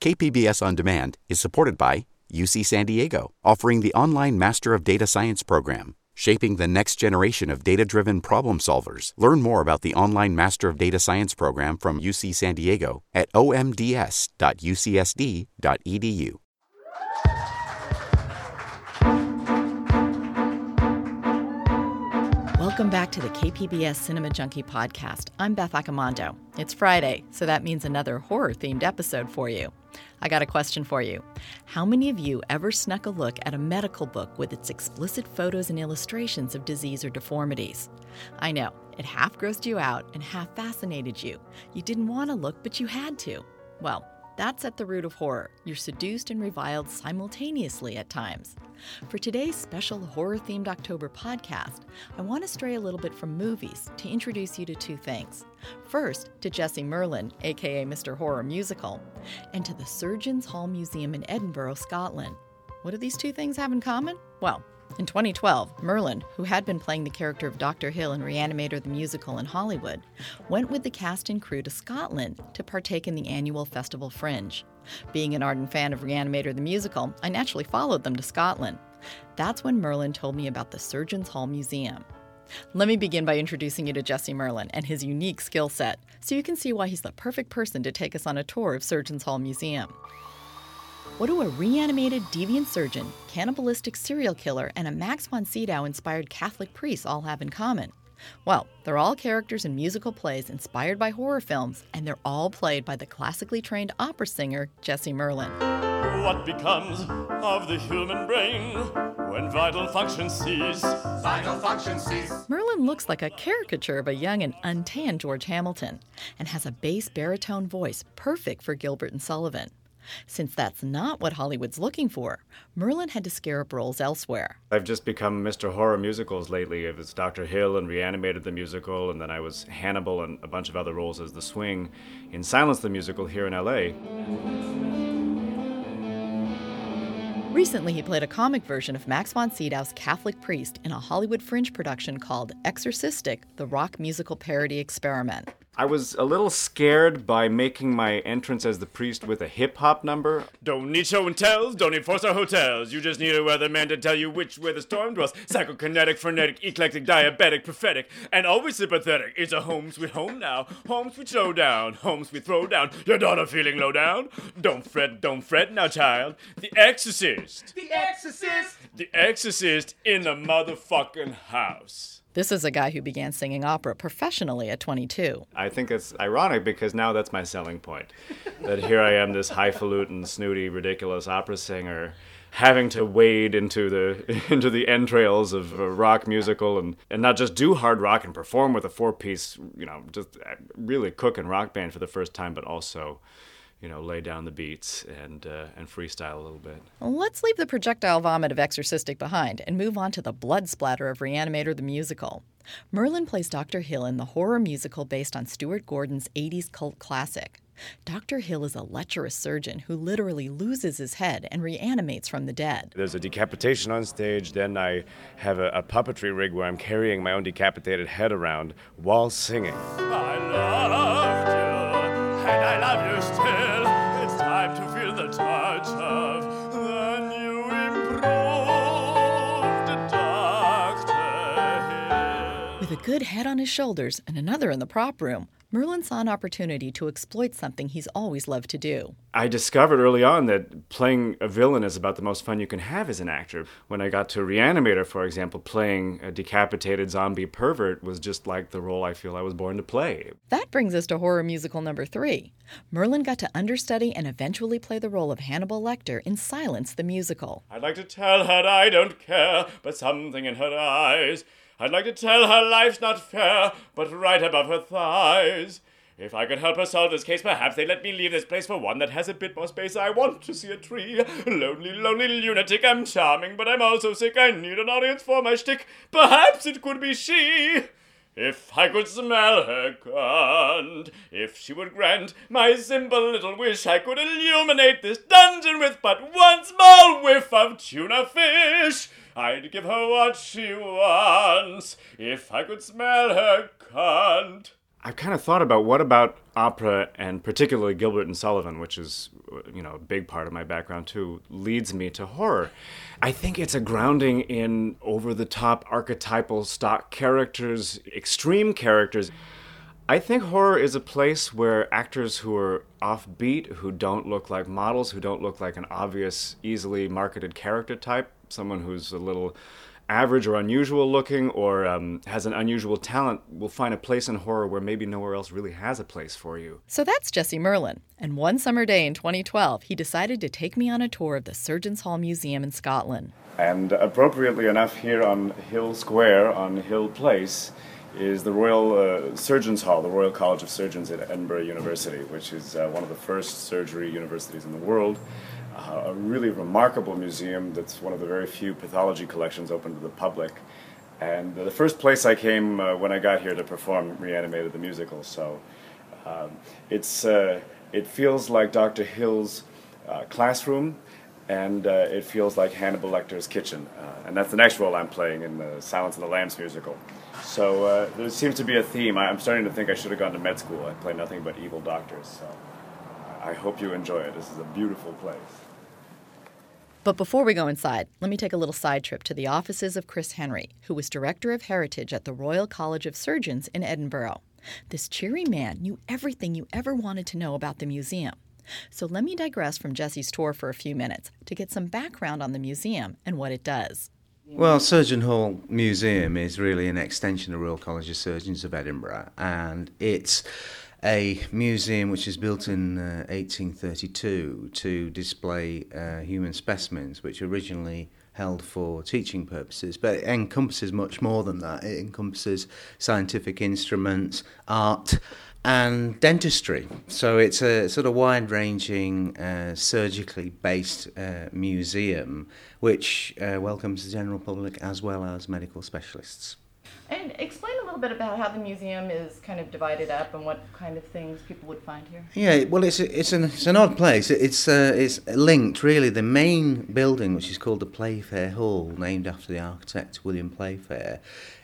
KPBS On Demand is supported by UC San Diego, offering the online Master of Data Science program, shaping the next generation of data driven problem solvers. Learn more about the online Master of Data Science program from UC San Diego at omds.ucsd.edu. Welcome back to the KPBS Cinema Junkie podcast. I'm Beth Accomando. It's Friday, so that means another horror themed episode for you. I got a question for you. How many of you ever snuck a look at a medical book with its explicit photos and illustrations of disease or deformities? I know, it half grossed you out and half fascinated you. You didn't want to look, but you had to. Well, that's at the root of horror. You're seduced and reviled simultaneously at times. For today's special horror themed October podcast, I want to stray a little bit from movies to introduce you to two things. First, to Jesse Merlin, aka Mr. Horror Musical, and to the Surgeons Hall Museum in Edinburgh, Scotland. What do these two things have in common? Well, in 2012, Merlin, who had been playing the character of Dr. Hill in Reanimator the Musical in Hollywood, went with the cast and crew to Scotland to partake in the annual festival Fringe. Being an ardent fan of Reanimator the Musical, I naturally followed them to Scotland. That's when Merlin told me about the Surgeons Hall Museum. Let me begin by introducing you to Jesse Merlin and his unique skill set, so you can see why he's the perfect person to take us on a tour of Surgeons Hall Museum. What do a reanimated deviant surgeon, cannibalistic serial killer, and a Max von Sydow inspired Catholic priest all have in common? Well, they're all characters in musical plays inspired by horror films, and they're all played by the classically trained opera singer Jesse Merlin. What becomes of the human brain when vital function cease? Vital function cease. Merlin looks like a caricature of a young and untanned George Hamilton, and has a bass baritone voice perfect for Gilbert and Sullivan. Since that's not what Hollywood's looking for, Merlin had to scare up roles elsewhere. I've just become Mr. Horror musicals lately. It was Dr. Hill and Reanimator the Musical, and then I was Hannibal and a bunch of other roles as the Swing in Silence the Musical here in LA. Recently, he played a comic version of Max von Sydow's Catholic priest in a Hollywood fringe production called Exorcistic, the rock musical parody experiment. I was a little scared by making my entrance as the priest with a hip hop number. Don't need show and tells, don't need four star hotels. You just need a weatherman to tell you which way the storm dwells. Psychokinetic, frenetic, eclectic, diabetic, prophetic, and always sympathetic. It's a home sweet home now. Home sweet showdown. Home sweet throwdown. Your daughter feeling low down? Don't fret, don't fret now, child. The Exorcist. The Exorcist. The Exorcist in the motherfucking house. This is a guy who began singing opera professionally at 22. I think it's ironic because now that's my selling point. that here I am, this highfalutin, snooty, ridiculous opera singer, having to wade into the into the entrails of a rock musical and, and not just do hard rock and perform with a four piece, you know, just uh, really cooking rock band for the first time, but also you know, lay down the beats and uh, and freestyle a little bit. Let's leave the projectile vomit of Exorcistic behind and move on to the blood splatter of Reanimator the musical. Merlin plays Dr. Hill in the horror musical based on Stuart Gordon's 80s cult classic. Dr. Hill is a lecherous surgeon who literally loses his head and reanimates from the dead. There's a decapitation on stage, then I have a, a puppetry rig where I'm carrying my own decapitated head around while singing. I loved you, and I love you still. Good head on his shoulders and another in the prop room, Merlin saw an opportunity to exploit something he's always loved to do. I discovered early on that playing a villain is about the most fun you can have as an actor. When I got to Reanimator, for example, playing a decapitated zombie pervert was just like the role I feel I was born to play. That brings us to horror musical number three. Merlin got to understudy and eventually play the role of Hannibal Lecter in Silence the Musical. I'd like to tell her I don't care, but something in her eyes. I'd like to tell her life's not fair, but right above her thighs. If I could help her solve this case, perhaps they'd let me leave this place for one that has a bit more space. I want to see a tree. Lonely, lonely lunatic. I'm charming, but I'm also sick. I need an audience for my shtick. Perhaps it could be she. If I could smell her cunt, if she would grant my simple little wish, I could illuminate this dungeon with but one small whiff of tuna fish. I'd give her what she wants if I could smell her cunt. I've kind of thought about what about opera and particularly Gilbert and Sullivan, which is you know a big part of my background too, leads me to horror. I think it's a grounding in over-the-top archetypal stock characters, extreme characters. I think horror is a place where actors who are offbeat, who don't look like models, who don't look like an obvious, easily marketed character type, someone who's a little average or unusual looking or um, has an unusual talent will find a place in horror where maybe nowhere else really has a place for you. So that's Jesse Merlin. And one summer day in 2012, he decided to take me on a tour of the Surgeons Hall Museum in Scotland. And appropriately enough, here on Hill Square, on Hill Place, is the Royal uh, Surgeons Hall, the Royal College of Surgeons at Edinburgh University, which is uh, one of the first surgery universities in the world a really remarkable museum that's one of the very few pathology collections open to the public. And the first place I came uh, when I got here to perform Reanimator the musical, so um, it's uh, it feels like Dr. Hill's uh, classroom, and uh, it feels like Hannibal Lecter's kitchen, uh, and that's the next role I'm playing in the Silence of the Lambs musical. So there seems to be a theme. I'm starting to think I should have gone to med school. I play nothing but evil doctors, so I hope you enjoy it. This is a beautiful place. But before we go inside, let me take a little side trip to the offices of Chris Henry, who was Director of Heritage at the Royal College of Surgeons in Edinburgh. This cheery man knew everything you ever wanted to know about the museum. So let me digress from Jesse's tour for a few minutes to get some background on the museum and what it does. Well, Surgeon Hall Museum is really an extension of Royal College of Surgeons of Edinburgh, and it's a museum which is built in uh, 1832 to display uh, human specimens, which originally held for teaching purposes, but it encompasses much more than that. It encompasses scientific instruments, art, and dentistry. So it's a sort of wide ranging, uh, surgically based uh, museum which uh, welcomes the general public as well as medical specialists. And explain a little bit about how the museum is kind of divided up and what kind of things people would find here. Yeah, well, it's a, it's an it's an odd place. It's uh, it's linked really. The main building, which is called the Playfair Hall, named after the architect William Playfair,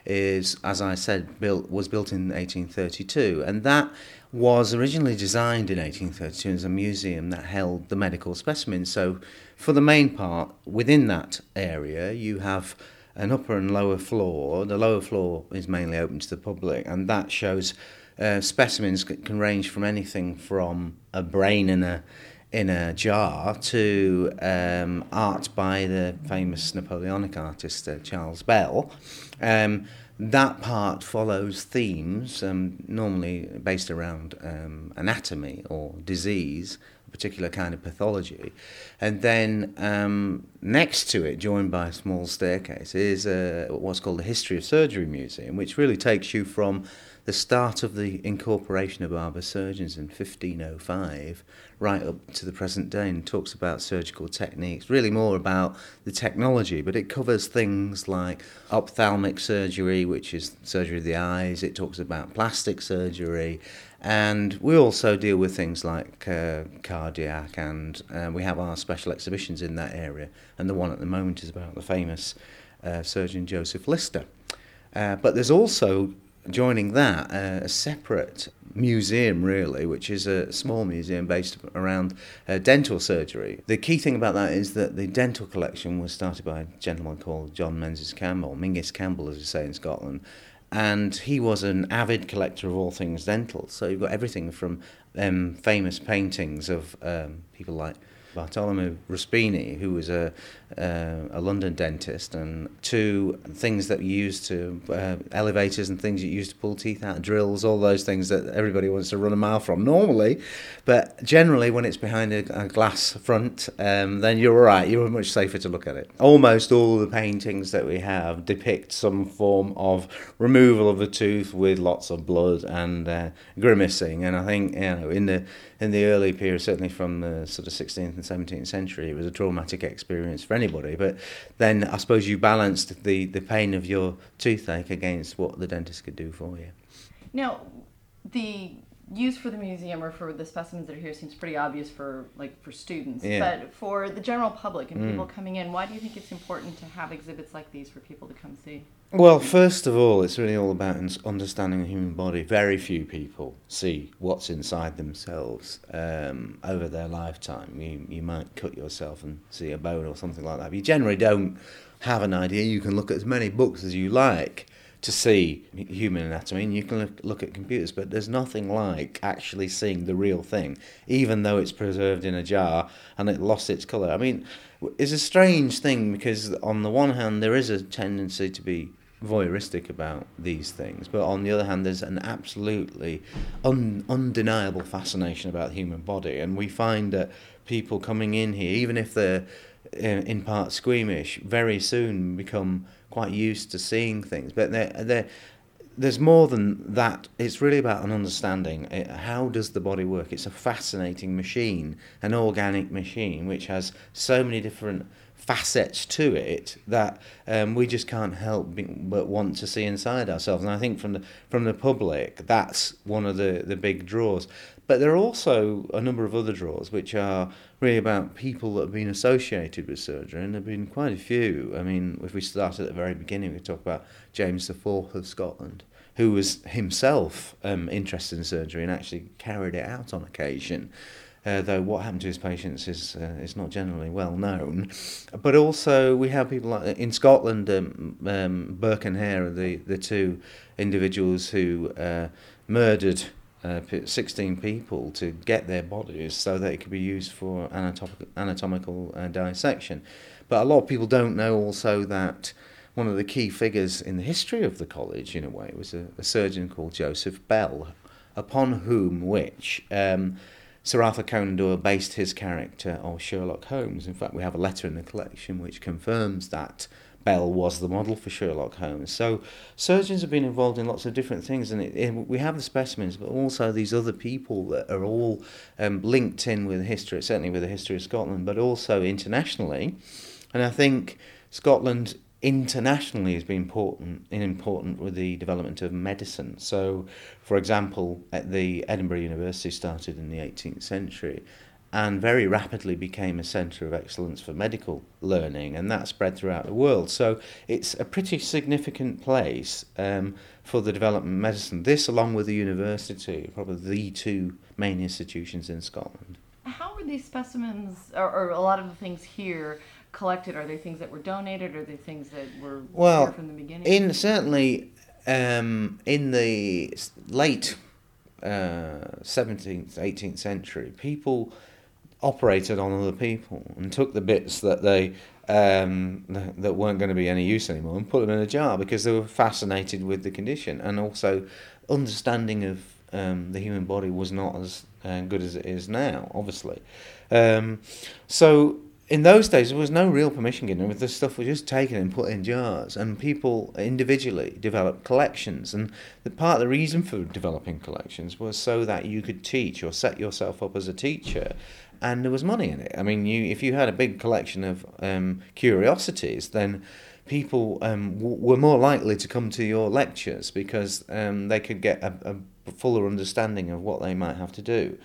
is as I said built was built in 1832, and that was originally designed in 1832 as a museum that held the medical specimens. So, for the main part within that area, you have an upper and lower floor. The lower floor is mainly open to the public, and that shows uh, specimens can range from anything from a brain in a in a jar to um, art by the famous Napoleonic artist uh, Charles Bell. Um, that part follows themes um, normally based around um, anatomy or disease particular kind of pathology. And then um, next to it, joined by a small staircase, is uh, what's called the History of Surgery Museum, which really takes you from the start of the incorporation of barber surgeons in 1505 right up to the present day and talks about surgical techniques, really more about the technology, but it covers things like ophthalmic surgery, which is surgery of the eyes, it talks about plastic surgery, and we also deal with things like uh, cardiac, and uh, we have our special exhibitions in that area. And the one at the moment is about the famous uh, surgeon Joseph Lister. Uh, but there's also joining that uh, a separate museum, really, which is a small museum based around uh, dental surgery. The key thing about that is that the dental collection was started by a gentleman called John Menzies Campbell, Mingus Campbell, as we say in Scotland, and he was an avid collector of all things dental. So you've got everything from um, famous paintings of um, people like Bartholomew Ruspini, who was a, uh, a London dentist, and two things that you use to uh, elevators and things you use to pull teeth out, drills, all those things that everybody wants to run a mile from normally. But generally, when it's behind a, a glass front, um, then you're all right. You're much safer to look at it. Almost all the paintings that we have depict some form of removal of a tooth with lots of blood and uh, grimacing. And I think you know in the in the early period, certainly from the sort of 16th and 17th century, it was a traumatic experience for anybody. But then I suppose you balanced the, the pain of your toothache against what the dentist could do for you. Now, the use for the museum or for the specimens that are here seems pretty obvious for like for students Yeah. but for the general public and mm. people coming in why do you think it's important to have exhibits like these for people to come see Well, first of all, it's really all about understanding the human body. Very few people see what's inside themselves um, over their lifetime. You, you might cut yourself and see a bone or something like that. But you generally don't have an idea. You can look at as many books as you like to see human anatomy, and you can look, look at computers, but there's nothing like actually seeing the real thing, even though it's preserved in a jar and it lost its colour. I mean, it's a strange thing because, on the one hand, there is a tendency to be voyeuristic about these things, but on the other hand, there's an absolutely un- undeniable fascination about the human body, and we find that people coming in here, even if they're uh, in part squeamish, very soon become quite used to seeing things. But they're, they're, there's more than that. It's really about an understanding. Uh, How does the body work? It's a fascinating machine, an organic machine, which has so many different facets to it that um, we just can't help but want to see inside ourselves. And I think from the from the public, that's one of the, the big draws. But there are also a number of other draws which are really about people that have been associated with surgery, and there have been quite a few. I mean, if we start at the very beginning, we talk about James IV of Scotland, who was himself um, interested in surgery and actually carried it out on occasion. Uh, though what happened to his patients is uh, is not generally well known, but also we have people like in Scotland, um, um, Burke and Hare are the the two individuals who uh, murdered uh, 16 people to get their bodies so that it could be used for anatomical, anatomical uh, dissection. But a lot of people don't know also that one of the key figures in the history of the college, in a way, was a, a surgeon called Joseph Bell, upon whom which um, Sir Arthur Conan Doyle based his character of Sherlock Holmes. In fact, we have a letter in the collection which confirms that Bell was the model for Sherlock Holmes. So surgeons have been involved in lots of different things, and it, it, we have the specimens, but also these other people that are all um, linked in with history, certainly with the history of Scotland, but also internationally. And I think Scotland internationally has been important important with the development of medicine. So, for example, at the Edinburgh University started in the 18th century and very rapidly became a centre of excellence for medical learning, and that spread throughout the world. So it's a pretty significant place um, for the development of medicine. This, along with the university, probably the two main institutions in Scotland. How were these specimens, or, or a lot of the things here, collected? Are they things that were donated, or are they things that were Well, from the beginning? in certainly um, in the late uh, seventeenth, eighteenth century, people operated on other people and took the bits that they um, that weren't going to be any use anymore and put them in a jar because they were fascinated with the condition and also understanding of um, the human body was not as uh, good as it is now, obviously. Um, so in those days, there was no real permission given. The stuff was just taken and put in jars, and people individually developed collections. And the part of the reason for developing collections was so that you could teach or set yourself up as a teacher, and there was money in it. I mean, you if you had a big collection of um, curiosities, then people um, w- were more likely to come to your lectures because um, they could get a, a fuller understanding of what they might have to do.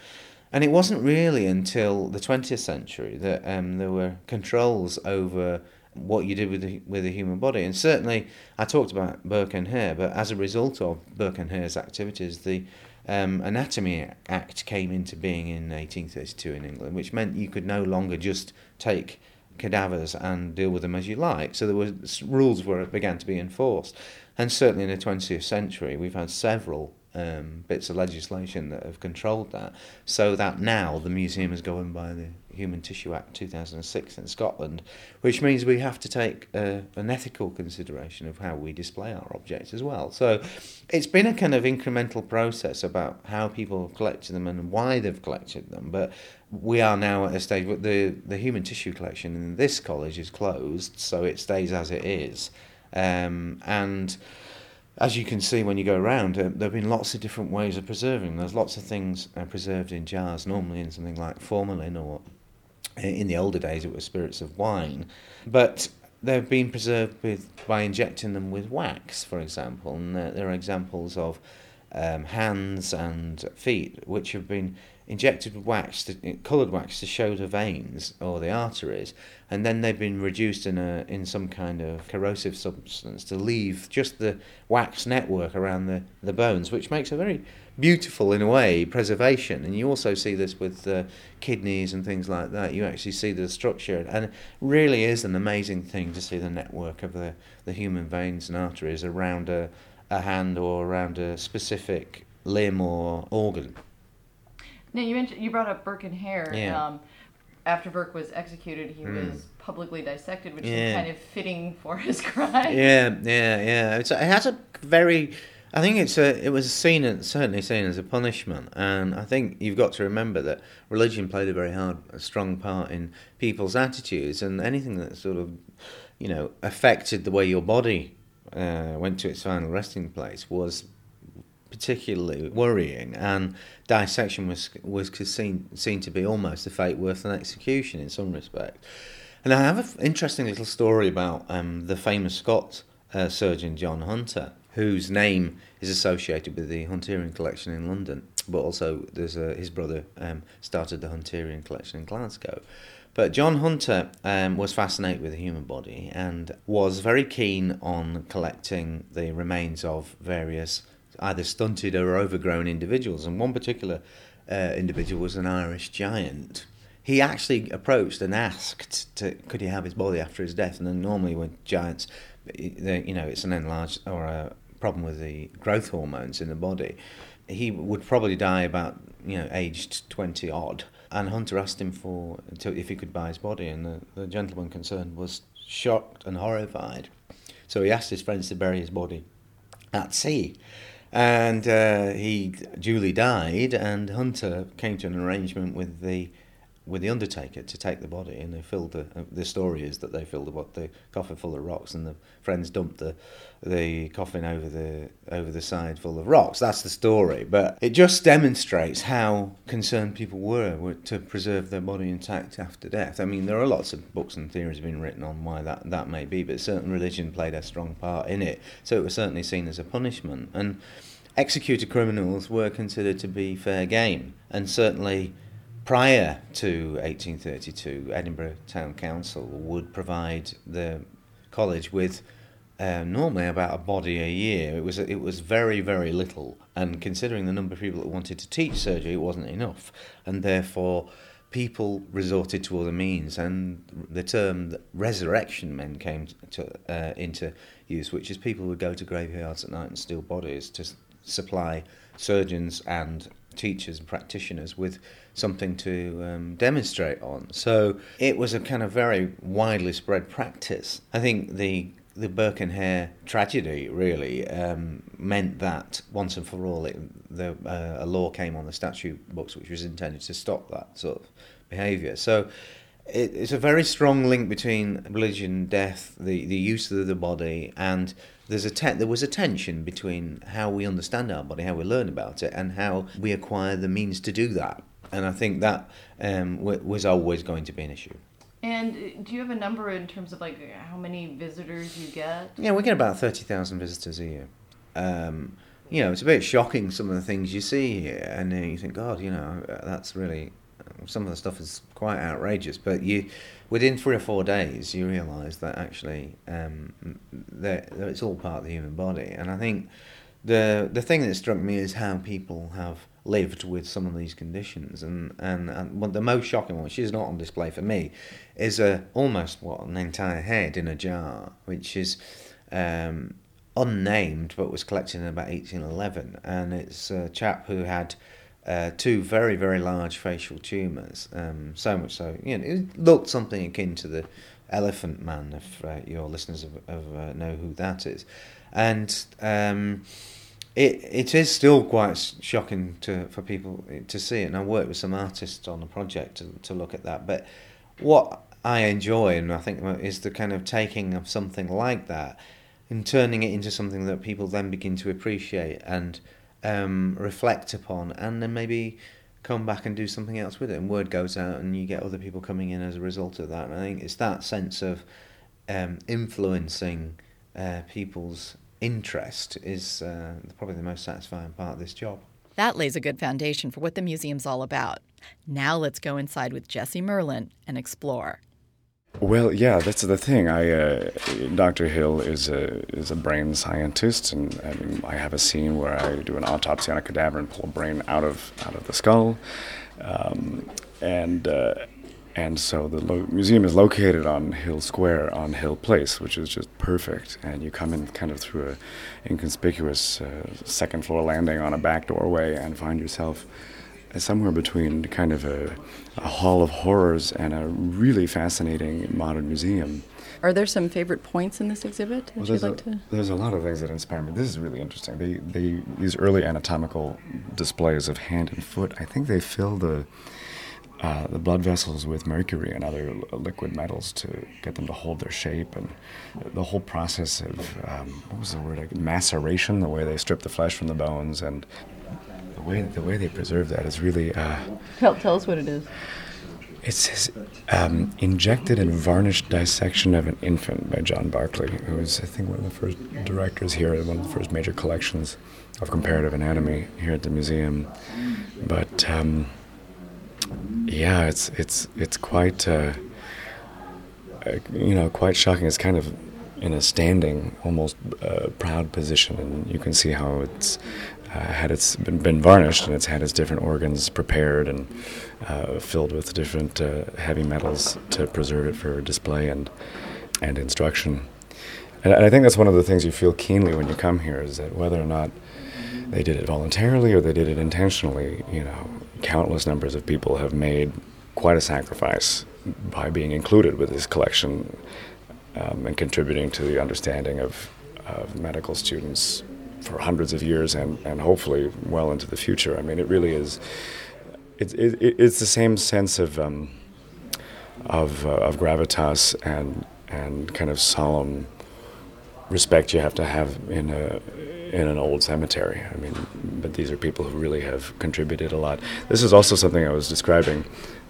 And it wasn't really until the 20th century that um, there were controls over what you did with the, with the human body. And certainly, I talked about Burke and Hare, but as a result of Burke and Hare's activities, the um, Anatomy Act came into being in 1832 in England, which meant you could no longer just take cadavers and deal with them as you like. So there were rules were began to be enforced, and certainly in the 20th century, we've had several um, bits of legislation that have controlled that, so that now the museum is governed by the Human Tissue Act 2006 in Scotland, which means we have to take an ethical consideration of how we display our objects as well. So it's been a kind of incremental process about how people have collected them and why they've collected them, but we are now at a stage where the, the human tissue collection in this college is closed, so it stays as it is. Um, and as you can see when you go around, uh, there have been lots of different ways of preserving. There's lots of things uh, preserved in jars, normally in something like formalin, or uh, in the older days it was spirits of wine. But they've been preserved with by injecting them with wax, for example. And uh, there are examples of um, hands and feet, which have been injected with wax, to, coloured wax, to show the veins or the arteries, and then they've been reduced in a in some kind of corrosive substance to leave just the wax network around the, the bones, which makes a very beautiful in a way preservation. And you also see this with uh, kidneys and things like that. You actually see the structure, and it really is an amazing thing to see the network of the, the human veins and arteries around a, a hand or around a specific limb or organ. Now you mentioned you brought up Burke and Hare. Yeah. Um, after Burke was executed, he Mm. was publicly dissected, which Yeah. is kind of fitting for his crime. Yeah, yeah, yeah. It's, it has a very. I think it's a. It was seen as, certainly seen as a punishment, and I think you've got to remember that religion played a very hard, a strong part in people's attitudes, and anything that sort of, you know, affected the way your body uh, went to its final resting place was particularly worrying, and dissection was was seen seen to be almost a fate worse than execution in some respect. And I have an interesting little story about um, the famous Scot uh, surgeon John Hunter, whose name is associated with the Hunterian collection in London, but also there's a, his brother um, started the Hunterian collection in Glasgow. But John Hunter um, was fascinated with the human body and was very keen on collecting the remains of various either stunted or overgrown individuals. And one particular uh, individual was an Irish giant. He actually approached and asked, to, could he have his body after his death? And then normally with giants, you know, it's an enlarged or a problem with the growth hormones in the body. He would probably die about, you know, aged 20 odd. And Hunter asked him for to, if he could buy his body, and the, the gentleman concerned was shocked and horrified. So he asked his friends to bury his body at sea. And uh, he duly died, and Hunter came to an arrangement with the with the undertaker to take the body, and they filled the. Uh, the story is that they filled the, the coffin full of rocks, and the friends dumped the the coffin over the over the side full of rocks. That's the story, but it just demonstrates how concerned people were, were to preserve their body intact after death. I mean, there are lots of books and theories being written on why that that may be, but certain religion played a strong part in it. So it was certainly seen as a punishment, and executed criminals were considered to be fair game, and certainly prior to 1832, Edinburgh Town Council would provide the college with uh, normally about a body a year. It was it was very very little, and considering the number of people that wanted to teach surgery, it wasn't enough, and therefore people resorted to other means, and the term resurrection men came to, uh, into use, which is people would go to graveyards at night and steal bodies to supply surgeons and teachers and practitioners with something to um, demonstrate on. So it was a kind of very widely spread practice. I think the the Burke and Hare tragedy really um, meant that once and for all, it, the, uh, a law came on the statute books which was intended to stop that sort of behaviour. So it, it's a very strong link between religion, death, the, the use of the body, and there's a te- there was a tension between how we understand our body, how we learn about it, and how we acquire the means to do that. And I think that um, w- was always going to be an issue. And uh, do you have a number in terms of like how many visitors you get? Yeah, we get about 30,000 visitors a year. Um, you know, it's a bit shocking some of the things you see here, and then you think, God, you know, that's really some of the stuff is quite outrageous. But you, within three or four days, you realise that actually, um, that, it's all part of the human body. And I think the the thing that struck me is how people have lived with some of these conditions, and and, and the most shocking one, which is not on display for me, is a almost what an entire head in a jar, which is. Um, unnamed but was collected in about 1811 and it's a chap who had uh, two very very large facial tumours um, so much so you know it looked something akin to the elephant man if uh, your listeners have, have, uh, know who that is. And um, it it is still quite shocking to for people to see it and I worked with some artists on a project to, to look at that but what I enjoy and I think is the kind of taking of something like that and turning it into something that people then begin to appreciate and um, reflect upon, and then maybe come back and do something else with it. And word goes out, and you get other people coming in as a result of that. And I think it's that sense of um, influencing uh, people's interest is uh, probably the most satisfying part of this job. That lays a good foundation for what the museum's all about. Now let's go inside with Jesse Merlin and explore. Well, yeah, that's the thing. I, uh, Dr. Hill is a is a brain scientist, and, and, I have a scene where I do an autopsy on a cadaver and pull a brain out of out of the skull, um, and uh, and so the lo- museum is located on Hill Square on Hill Place, which is just perfect. And you come in kind of through a inconspicuous uh, second floor landing on a back doorway and find yourself somewhere between kind of a, a hall of horrors and a really fascinating modern museum. Are there some favorite points in this exhibit that well, you'd like a, to? There's a lot of things that inspire me. This is really interesting. They, they these early anatomical displays of hand and foot. I think they fill the uh, the blood vessels with mercury and other liquid metals to get them to hold their shape, and the whole process of um, what was the word? Maceration, the way they strip the flesh from the bones, and the way the way they preserve that is really. Uh, tell, tell us what it is. It's says um, injected and varnished dissection of an infant by John Barclay, who was I think one of the first directors here, one of the first major collections of comparative anatomy here at the museum. But um, yeah, it's it's it's quite uh, uh, you know quite shocking. It's kind of in a standing, almost uh, proud position, and you can see how it's uh, had its been, been, varnished and it's had its different organs prepared and uh, filled with different uh, heavy metals to preserve it for display and and instruction. And, and I think that's one of the things you feel keenly when you come here is that whether or not they did it voluntarily or they did it intentionally, you know, countless numbers of people have made quite a sacrifice by being included with this collection um, and contributing to the understanding of, of medical students for hundreds of years and, and hopefully well into the future. I mean, it really is. It, it, it's the same sense of um, of, uh, of gravitas and and kind of solemn respect you have to have in a in an old cemetery. I mean, but these are people who really have contributed a lot. This is also something I was describing.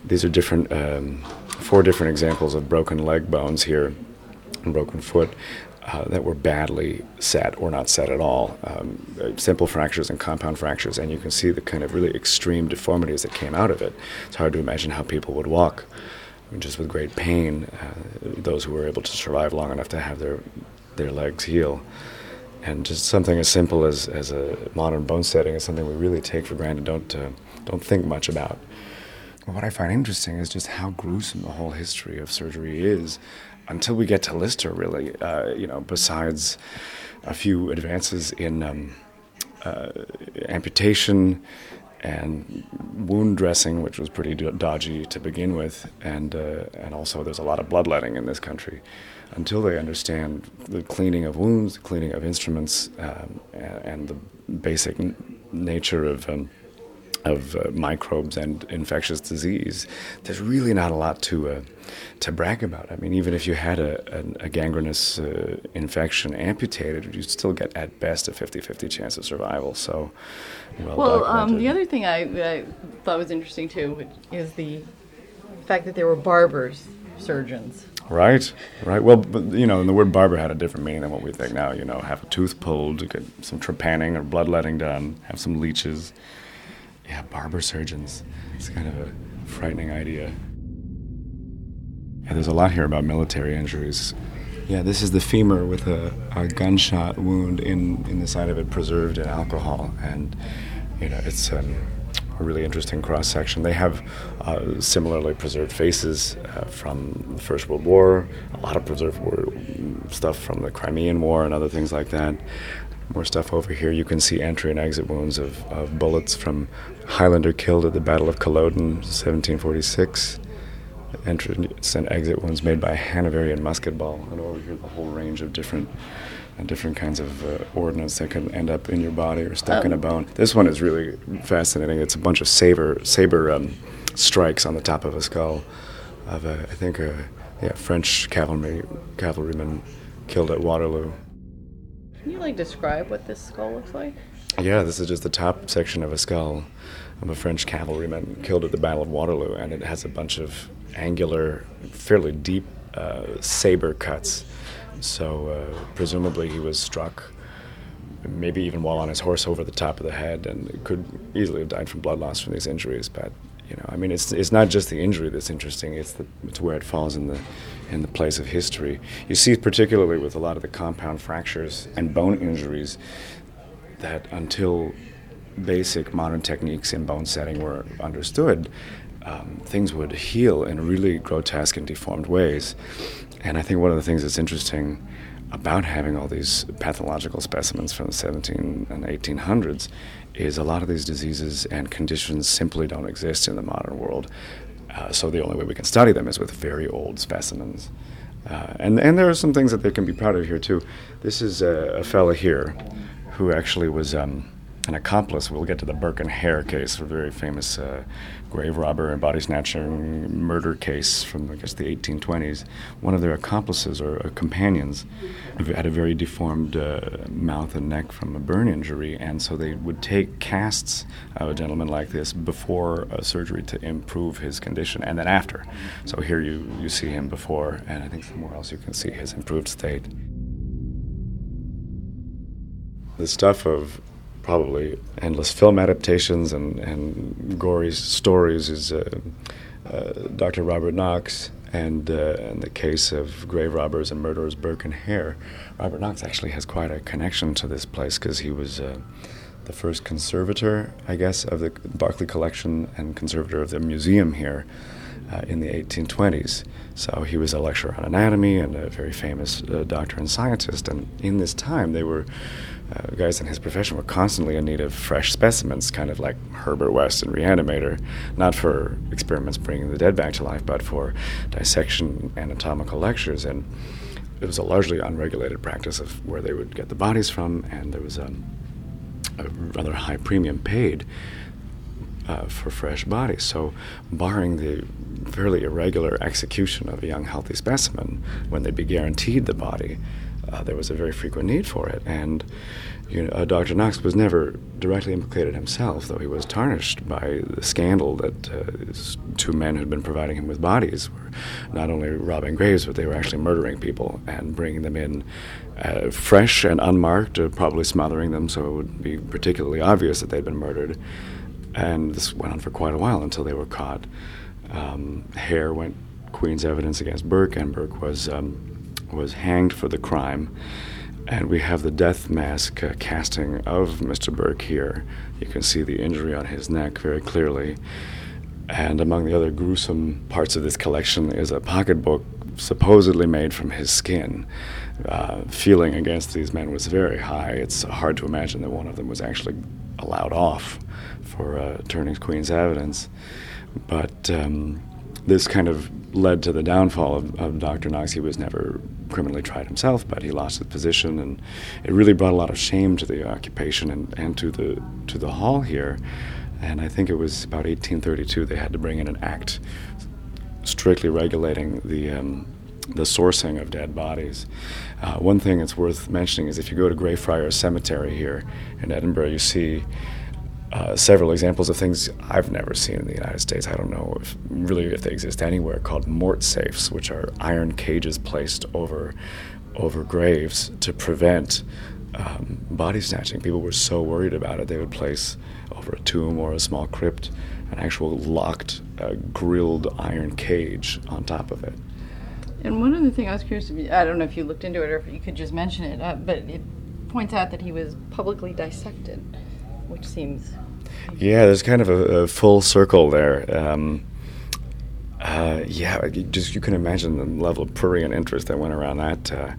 These are different, um, four different examples of broken leg bones here, and broken foot. Uh, that were badly set or not set at all, um, simple fractures and compound fractures, and you can see the kind of really extreme deformities that came out of it. It's hard to imagine how people would walk, just with great pain. Uh, those who were able to survive long enough to have their their legs heal and just something as simple as, as a modern bone setting is something we really take for granted, don't uh, don't think much about. what I find interesting is just how gruesome the whole history of surgery is, until we get to Lister. Really, uh, you know, besides a few advances in um, uh, amputation and wound dressing, which was pretty dodgy to begin with, and uh, and also there's a lot of bloodletting in this country until they understand the cleaning of wounds, the cleaning of instruments, um, and the basic n- nature of um, of uh, microbes and infectious disease, there's really not a lot to uh, to brag about. I mean, even if you had a, a, a gangrenous uh, infection amputated, you'd still get at best a 50-50 chance of survival. So, well, well um, the other thing I, I thought was interesting too is the fact that there were barbers, surgeons. Right, right. Well, but, you know, and the word barber had a different meaning than what we think now. You know, have a tooth pulled, get some trepanning or bloodletting done, have some leeches. Yeah, barber surgeons. It's kind of a frightening idea. Yeah, there's a lot here about military injuries. Yeah, this is the femur with a, a gunshot wound in, in the side of it preserved in alcohol. And, you know, it's. Um, a really interesting cross section. They have uh, similarly preserved faces uh, from the First World War, a lot of preserved war, stuff from the Crimean War and other things like that. More stuff over here. You can see entry and exit wounds of, of bullets from Highlander killed at the Battle of Culloden, 1746. Entrance and exit wounds made by Hanoverian musket ball, and over here the whole range of different and different kinds of uh, ordnance that can end up in your body or stuck in a oh. bone. This one is really fascinating. It's a bunch of saber saber um, strikes on the top of a skull of a, I think a yeah, French cavalry cavalryman killed at Waterloo. Can you like describe what this skull looks like? Yeah, this is just the top section of a skull of a French cavalryman killed at the Battle of Waterloo, and it has a bunch of angular, fairly deep uh, saber cuts so uh, presumably he was struck maybe even while on his horse over the top of the head, and could easily have died from blood loss from these injuries. But you know, I mean, it's it's not just the injury that's interesting; it's the it's where it falls in the in the place of history. You see, particularly with a lot of the compound fractures and bone injuries, that until basic modern techniques in bone setting were understood, um, things would heal in really grotesque and deformed ways. And I think one of the things that's interesting about having all these pathological specimens from the 17 and 1800s is a lot of these diseases and conditions simply don't exist in the modern world. Uh, so the only way we can study them is with very old specimens. Uh, and, and there are some things that they can be proud of here, too. This is a, a fella here who actually was. Um, an accomplice. We'll get to the Burke and Hare case, a very famous uh, grave robber and body snatching murder case from, I guess, the 1820s. One of their accomplices or uh, companions had a very deformed uh, mouth and neck from a burn injury, and so they would take casts of a gentleman like this before surgery to improve his condition, and then after. So here you, you see him before, and I think somewhere else you can see his improved state. The stuff of probably endless film adaptations and, and gory stories is uh, uh, Dr. Robert Knox and uh, the case of grave robbers and murderers Burke and Hare. Robert Knox actually has quite a connection to this place because he was uh, the first conservator, I guess, of the Barclay collection and conservator of the museum here. Uh, in the 1820s. So he was a lecturer on anatomy and a very famous uh, doctor and scientist. And in this time, they were uh, guys in his profession were constantly in need of fresh specimens, kind of like Herbert West and Reanimator, not for experiments bringing the dead back to life, but for dissection anatomical lectures. And it was a largely unregulated practice of where they would get the bodies from, and there was a, a rather high premium paid uh, for fresh bodies. So, barring the fairly irregular execution of a young, healthy specimen, when they'd be guaranteed the body, uh, there was a very frequent need for it. And you know, uh, Dr. Knox was never directly implicated himself, though he was tarnished by the scandal that uh, two men who had been providing him with bodies were not only robbing graves, but they were actually murdering people and bringing them in uh, fresh and unmarked, uh, probably smothering them so it would be particularly obvious that they'd been murdered. And this went on for quite a while until they were caught. Um, Hare went Queen's evidence against Burke, and Burke was. Um, was hanged for the crime. And we have the death mask uh, casting of Mr. Burke here. You can see the injury on his neck very clearly. And among the other gruesome parts of this collection is a pocketbook supposedly made from his skin. Uh, feeling against these men was very high. It's hard to imagine that one of them was actually allowed off for uh, turning Queen's evidence. But um, this kind of led to the downfall of, of, Dr. Knox. He was never criminally tried himself, but he lost his position, and it really brought a lot of shame to the occupation and, and to the to the hall here. And I think it was about 1832 they had to bring in an act strictly regulating the um, the sourcing of dead bodies. Uh, one thing that's worth mentioning is if you go to Greyfriars Cemetery here in Edinburgh, you see uh, several examples of things I've never seen in the United States. I don't know if really if they exist anywhere called mort safes, which are iron cages placed over over graves to prevent um, body snatching. People were so worried about it, they would place over a tomb or a small crypt an actual locked, uh, grilled iron cage on top of it. And one other thing I was curious, to I don't know if you looked into it or if you could just mention it, uh, but it points out that he was publicly dissected which seems. Yeah, there's kind of a, a full circle there. Um, uh, yeah, just you can imagine the level of prurient interest that went around that. Uh,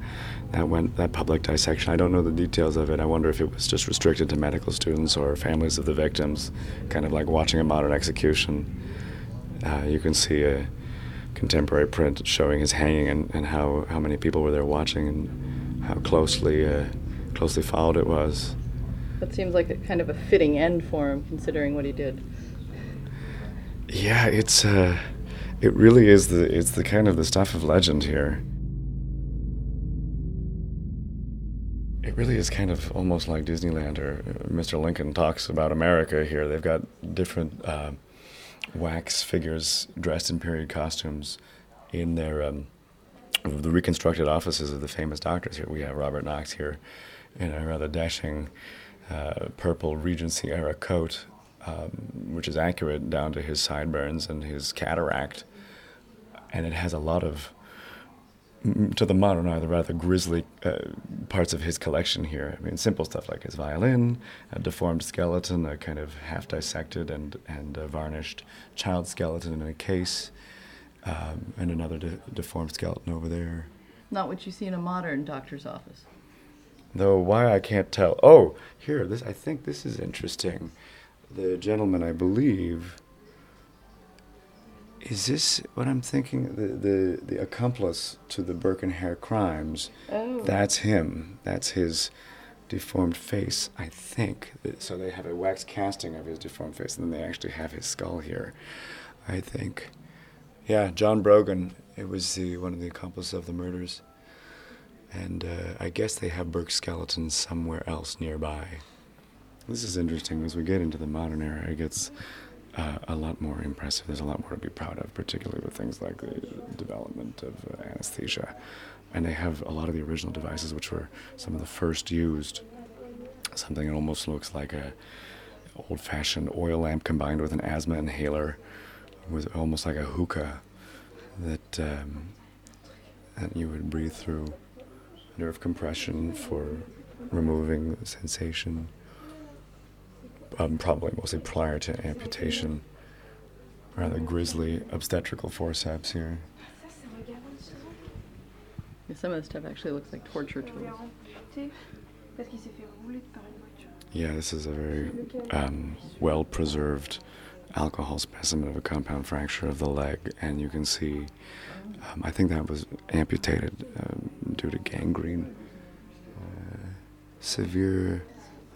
that went that public dissection. I don't know the details of it. I wonder if it was just restricted to medical students or families of the victims, kind of like watching a modern execution. Uh, you can see a contemporary print showing his hanging and, and how, how many people were there watching and how closely uh, closely followed it was. That seems like a kind of a fitting end for him, considering what he did. Yeah, it's uh, it really is the it's the kind of the stuff of legend here. It really is kind of almost like Disneyland or uh, Mr. Lincoln talks about America here. They've got different uh, wax figures dressed in period costumes in their um, the reconstructed offices of the famous doctors here. We have Robert Knox here in a rather dashing uh, purple Regency era coat, um, which is accurate down to his sideburns and his cataract. And it has a lot of, to the modern eye, the rather grisly uh, parts of his collection here. I mean, simple stuff like his violin, a deformed skeleton, a kind of half dissected and, and varnished child skeleton in a case, um, and another de- deformed skeleton over there. Not what you see in a modern doctor's office. Though why I can't tell. Oh, here, this I think this is interesting. The gentleman, I believe, is this what I'm thinking? The the, the accomplice to the Burke and Hare crimes. Oh. That's him. That's his deformed face, I think. So they have a wax casting of his deformed face, and then they actually have his skull here. I think. Yeah, John Brogan. It was the one of the accomplices of the murders. And uh, I guess they have Burke skeletons somewhere else nearby. This is interesting. As we get into the modern era, it gets uh, a lot more impressive. There's a lot more to be proud of, particularly with things like the development of uh, anesthesia. And they have a lot of the original devices, which were some of the first used. Something that almost looks like a old-fashioned oil lamp combined with an asthma inhaler, with almost like a hookah that um, that you would breathe through nerve compression for removing sensation, um, probably mostly prior to amputation. Rather grisly obstetrical forceps here. Yeah, some of the stuff actually looks like torture tools. Yeah, this is a very um, well preserved alcohol specimen of a compound fracture of the leg, and you can see, um, I think that was amputated um, due to gangrene. Uh, severe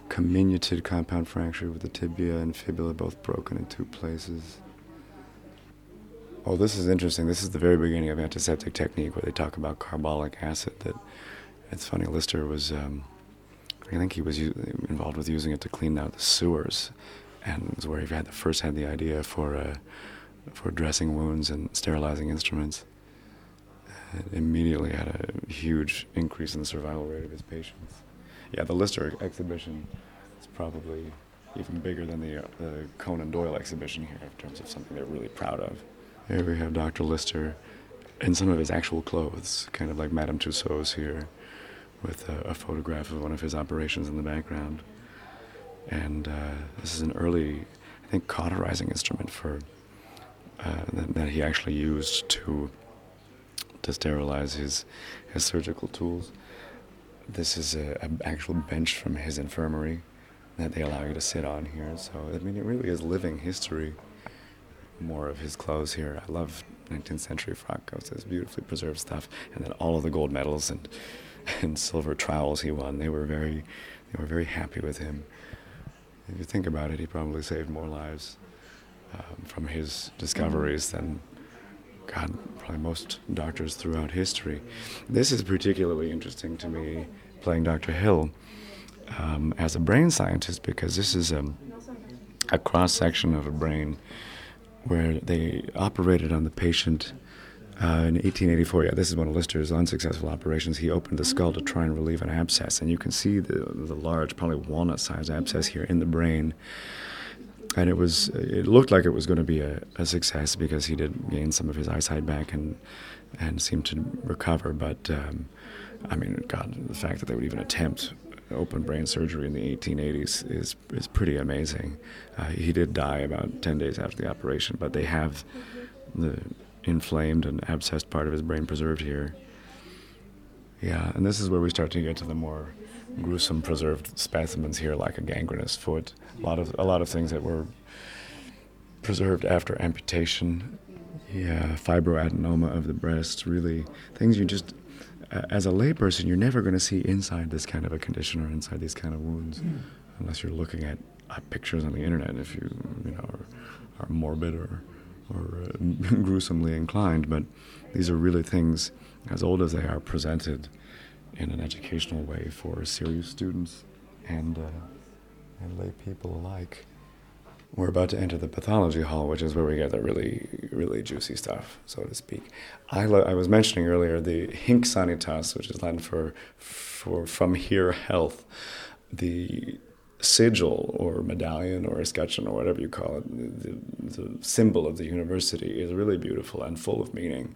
comminuted compound fracture with the tibia and fibula both broken in two places. Oh, this is interesting. This is the very beginning of antiseptic technique where they talk about carbolic acid. That it's funny. Lister was, um, I think he was u- involved with using it to clean out the sewers and where he had the first had the idea for uh, for dressing wounds and sterilizing instruments. It immediately had a huge increase in the survival rate of his patients. Yeah, the Lister exhibition is probably even bigger than the, uh, Conan Doyle exhibition here in terms of something they're really proud of. Here we have Dr. Lister in some of his actual clothes, kind of like Madame Tussauds here, with a, a photograph of one of his operations in the background and uh, this is an early, I think, cauterizing instrument for uh, that, that, he actually used to to sterilize his his surgical tools. This is an actual bench from his infirmary that they allow you to sit on here. So I mean, it really is living history. More of his clothes here. I love 19th century frock coats. It's beautifully preserved stuff, and then all of the gold medals and and silver trowels he won. They were very they were very happy with him if you think about it, he probably saved more lives um, from his discoveries than, God, probably most doctors throughout history. This is particularly interesting to me, playing Dr. Hill um, as a brain scientist, because this is a, a cross section of a brain where they operated on the patient uh, in 1884, yeah, this is one of Lister's unsuccessful operations. He opened the skull to try and relieve an abscess, and you can see the, the large, probably walnut-sized abscess here in the brain. And it was, it looked like it was going to be a, a success because he did gain some of his eyesight back and and seemed to recover. But um, I mean, God, the fact that they would even attempt open brain surgery in the 1880s is is pretty amazing. Uh, he did die about 10 days after the operation, but they have the inflamed and abscessed part of his brain preserved here. Yeah, and this is where we start to get to the more gruesome preserved specimens here, like a gangrenous foot. A lot of a lot of things that were preserved after amputation. Yeah, fibroadenoma of the breast. Really, things you just, as a layperson, you're never going to see inside this kind of a condition or inside these kind of wounds, mm. unless you're looking at pictures on the internet. If you, you know, are, are morbid or or uh, gruesomely inclined, but these are really things, as old as they are, presented in an educational way for serious students and, uh, and lay people alike. we're about to enter the pathology hall, which is where we get the really, really juicy stuff, so to speak. I, lo- I was mentioning earlier the hinc sanitas, which is Latin for, for from here health. The sigil or medallion or escutcheon or whatever you call it, the, the symbol of the university is really beautiful and full of meaning.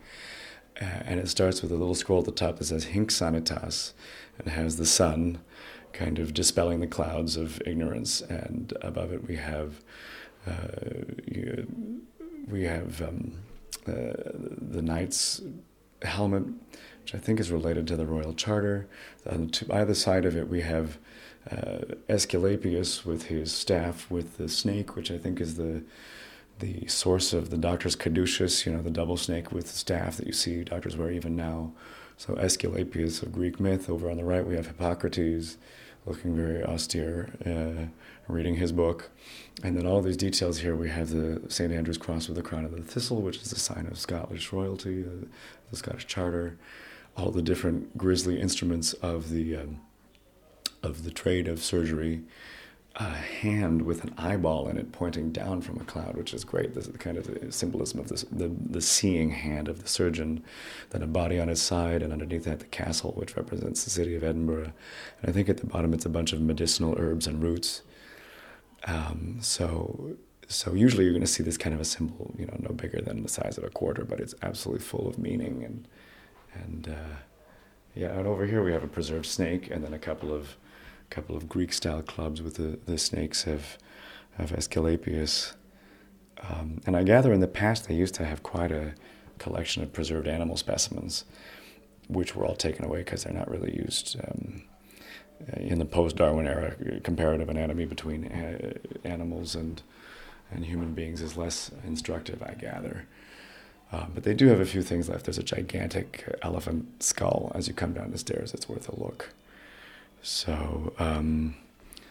And it starts with a little scroll at the top that says hinc sanitas and has the sun kind of dispelling the clouds of ignorance. And above it, we have uh, you, we have um, uh, the knight's helmet, which I think is related to the royal charter. On either side of it, we have uh, Aesculapius with his staff with the snake, which I think is the the source of the doctor's caduceus, you know, the double snake with the staff that you see doctors wear even now. So Aesculapius of Greek myth. Over on the right, we have Hippocrates, looking very austere, uh, reading his book. And then all these details here, we have the St. Andrew's cross with the crown of the thistle, which is the sign of Scottish royalty, the, the Scottish charter, all the different grisly instruments of the um, of the trade of surgery, a hand with an eyeball in it pointing down from a cloud, which is great. This is the kind of the symbolism of this, the, the seeing hand of the surgeon, then a body on his side, and underneath that the castle, which represents the city of Edinburgh. And I think at the bottom it's a bunch of medicinal herbs and roots. Um, so, so usually you're going to see this kind of a symbol, you know, no bigger than the size of a quarter, but it's absolutely full of meaning and and uh, yeah. And over here we have a preserved snake, and then a couple of couple of Greek style clubs with the, the snakes of, of Aesculapius. Um, and I gather in the past they used to have quite a collection of preserved animal specimens, which were all taken away because they're not really used um, in the post Darwin era. Comparative anatomy between uh, animals and, and human beings is less instructive, I gather. Uh, but they do have a few things left. There's a gigantic elephant skull as you come down the stairs. It's worth a look. So, um,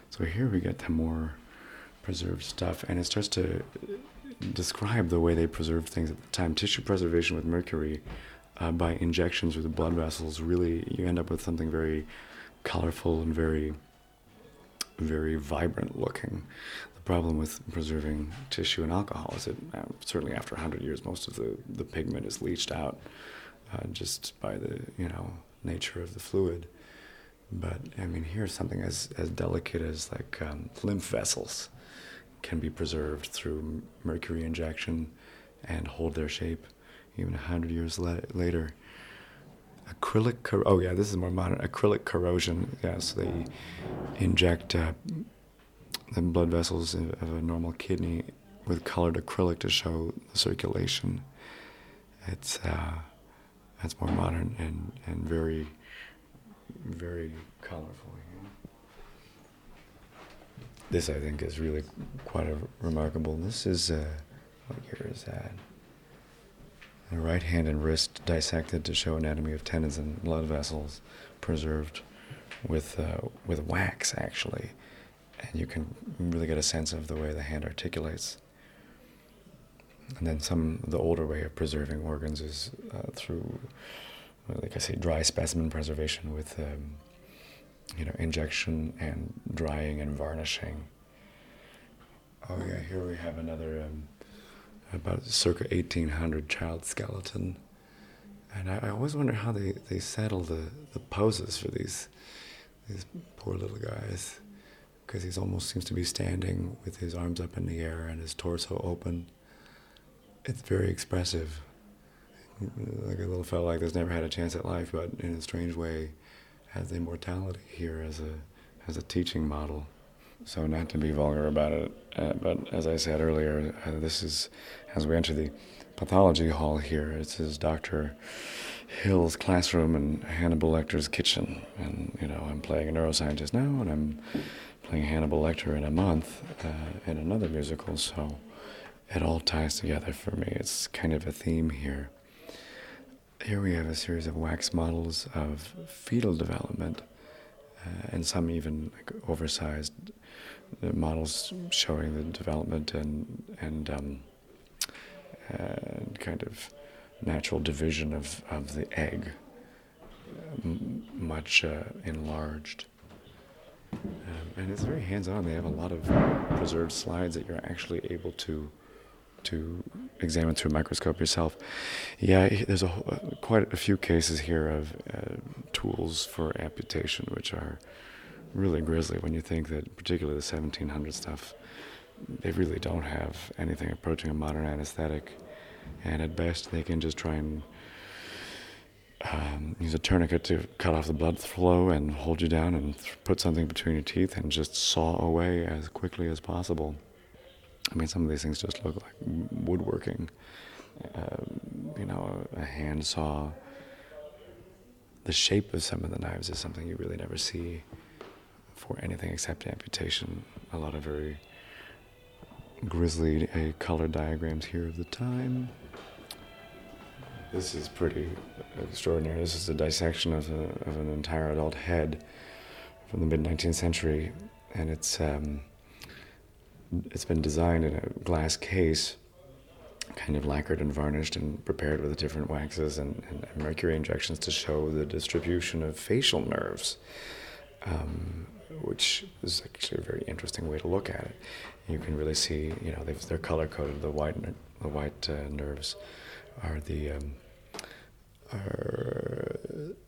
so here we get the more preserved stuff, and it starts to describe the way they preserved things at the time. Tissue preservation with mercury uh, by injections through the blood vessels. Really, you end up with something very colorful and very, very vibrant looking. The problem with preserving tissue and alcohol is that uh, certainly after 100 years, most of the, the pigment is leached out uh, just by the you know nature of the fluid. But I mean, here's something as, as delicate as like um, lymph vessels can be preserved through mercury injection and hold their shape even a hundred years la- later. Acrylic, cor- oh yeah, this is more modern. Acrylic corrosion, yeah, so they inject uh, the blood vessels of a normal kidney with colored acrylic to show the circulation. It's uh, that's more modern and, and very very colorful. This, I think, is really quite a remarkable. This is, uh, what year is that? The right hand and wrist dissected to show anatomy of tendons and blood vessels, preserved with uh, with wax, actually, and you can really get a sense of the way the hand articulates. And then some the older way of preserving organs is uh, through like I say, dry specimen preservation with, um, you know, injection and drying and varnishing. Oh yeah, here we have another um, about circa 1800 child skeleton. And I, I, always wonder how they, they settle the, the poses for these these poor little guys, because he almost seems to be standing with his arms up in the air and his torso open. It's very expressive like a little fellow like this never had a chance at life, but in a strange way has immortality here as a as a teaching model. So not to be vulgar about it, uh, but as I said earlier, uh, this is as we enter the pathology hall here. It's his Dr. Hill's classroom and Hannibal Lecter's kitchen, and you know I'm playing a neuroscientist now, and I'm playing Hannibal Lecter in a month uh, in another musical. So it all ties together for me. It's kind of a theme here. Here we have a series of wax models of fetal development, uh, and some even like oversized uh, models showing the development and and um, kind of natural division of, of the egg, m- much uh, enlarged. Um, and it's very hands-on. They have a lot of preserved slides that you're actually able to to examine through a microscope yourself. Yeah, there's a quite a few cases here of uh, tools for amputation, which are really grisly when you think that, particularly the 1700 stuff, they really don't have anything approaching a modern anesthetic, and at best they can just try and um, use a tourniquet to cut off the blood flow and hold you down and th- put something between your teeth and just saw away as quickly as possible. I mean, some of these things just look like woodworking. Uh, you know, a, a. The shape of some of the knives is something you really never see for anything except amputation. A lot of very grisly uh, color diagrams here of the time. This is pretty extraordinary. This is a dissection of, a, of an entire adult head from the mid 19th century, and it's um, it's been designed in a glass case, kind of lacquered and varnished and prepared with different waxes and, and mercury injections to show the distribution of facial nerves, um, which is actually a very interesting way to look at it. You can really see, you know, they're color coded. The white, the white uh, nerves are the um, are,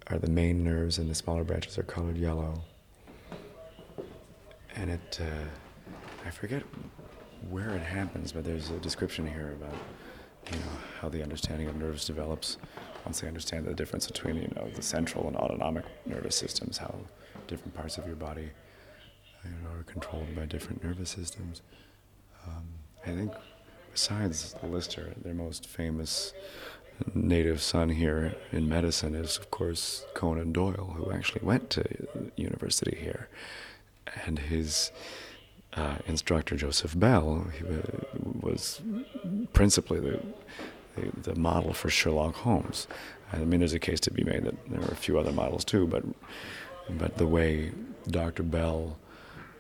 are the main nerves, and the smaller branches are colored yellow. And it. Uh, I forget where it happens, but there's a description here about you know how the understanding of nerves develops once they understand the difference between you know the central and autonomic nervous systems, how different parts of your body you know, are controlled by different nervous systems. Um, I think besides Lister, their most famous native son here in medicine is, of course, Conan Doyle, who actually went to university here, and his uh, instructor Joseph Bell he was principally the, the, the model for Sherlock Holmes. I mean, there's a case to be made that there are a few other models too, but but the way Dr. Bell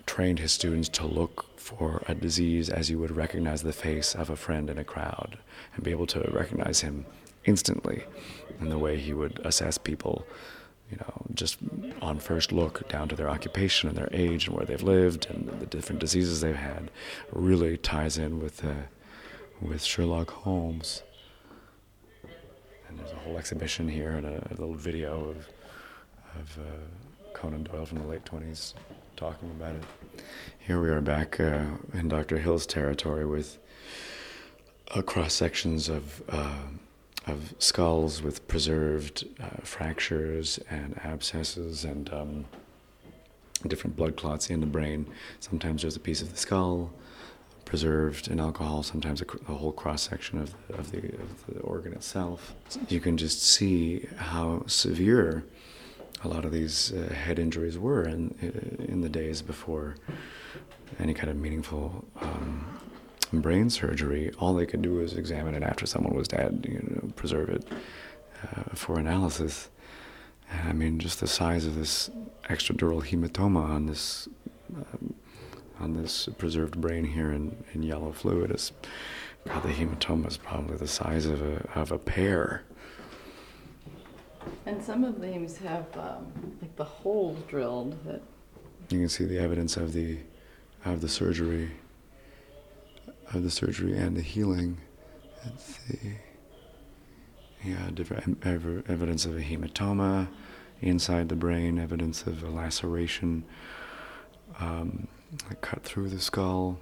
trained his students to look for a disease as you would recognize the face of a friend in a crowd and be able to recognize him instantly in the way he would assess people you know, just on first look down to their occupation and their age and where they've lived and the different diseases they've had, really ties in with uh, with Sherlock Holmes. And there's a whole exhibition here and a, a little video of of uh, Conan Doyle from the late 20s talking about it. Here we are back uh, in Dr. Hill's territory with uh, cross sections of uh, of skulls with preserved uh, fractures and abscesses and um, different blood clots in the brain. Sometimes there's a piece of the skull preserved in alcohol, sometimes a, a whole cross section of, of, the, of the organ itself. You can just see how severe a lot of these uh, head injuries were in, in the days before any kind of meaningful um, brain surgery, all they could do was examine it after someone was dead, you know, preserve it uh, for analysis. And I mean, just the size of this extradural hematoma on this um, on this preserved brain here in, in yellow fluid is God, the hematoma is probably the size of a of a pear. And some of these have um, like the holes drilled that. You can see the evidence of the of the surgery of the surgery and the healing. Let's see. Yeah, different ev- evidence of a hematoma inside the brain, evidence of a laceration, um, cut through the skull,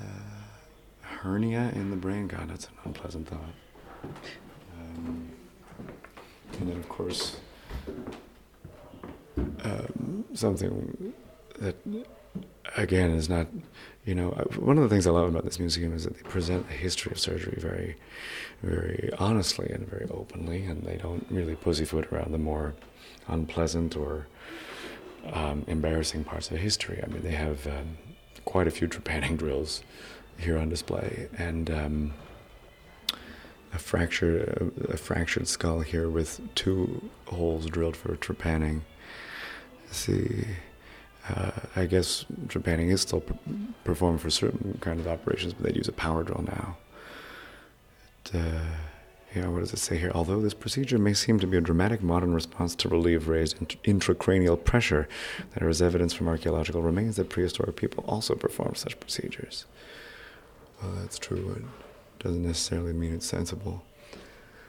uh, hernia in the brain. God, that's an unpleasant thought. Um, and then, of course, um, something that again is not you know one of the things i love about this museum is that they present the history of surgery very very honestly and very openly and they don't really pussyfoot around the more unpleasant or um, embarrassing parts of history. I mean they have um, quite a few trepanning drills here on display and um, a fractured a fractured skull here with two holes drilled for trepanning. See uh, I guess trepanning is still performed for certain kind of operations, but they'd use a power drill now. Uh, yeah, what does it say here? Although this procedure may seem to be a dramatic modern response to relieve raised intracranial pressure, there is evidence from archaeological remains that prehistoric people also performed such procedures. Well, that's true. It doesn't necessarily mean it's sensible.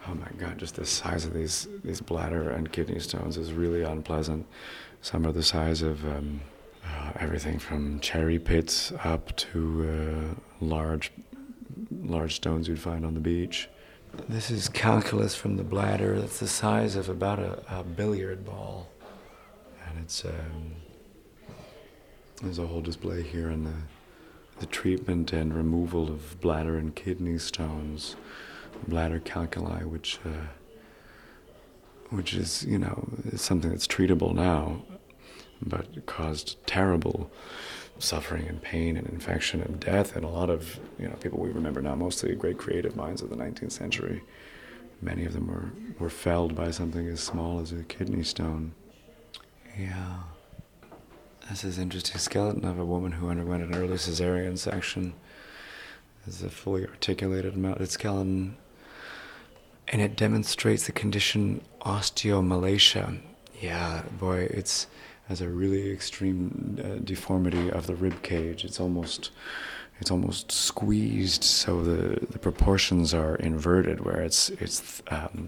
Oh my God! Just the size of these these bladder and kidney stones is really unpleasant. Some are the size of um, everything from cherry pits up to uh, large large stones you'd find on the beach. This is calculus from the bladder. That's the size of about a, a billiard ball. And it's um, there's a whole display here on the the treatment and removal of bladder and kidney stones, bladder calculi, which uh, which is you know is something that's treatable now, but caused terrible suffering and pain and infection and death and a lot of you know people we remember now mostly great creative minds of the 19th century. Many of them were were felled by something as small as a kidney stone. Yeah. This is interesting. Skeleton of a woman who underwent an early cesarean section It's a fully articulated skeleton and it demonstrates the condition osteomalacia. Yeah boy it's has a really extreme uh, deformity of the rib cage. It's almost it's almost squeezed, so the, the proportions are inverted, where it's it's um,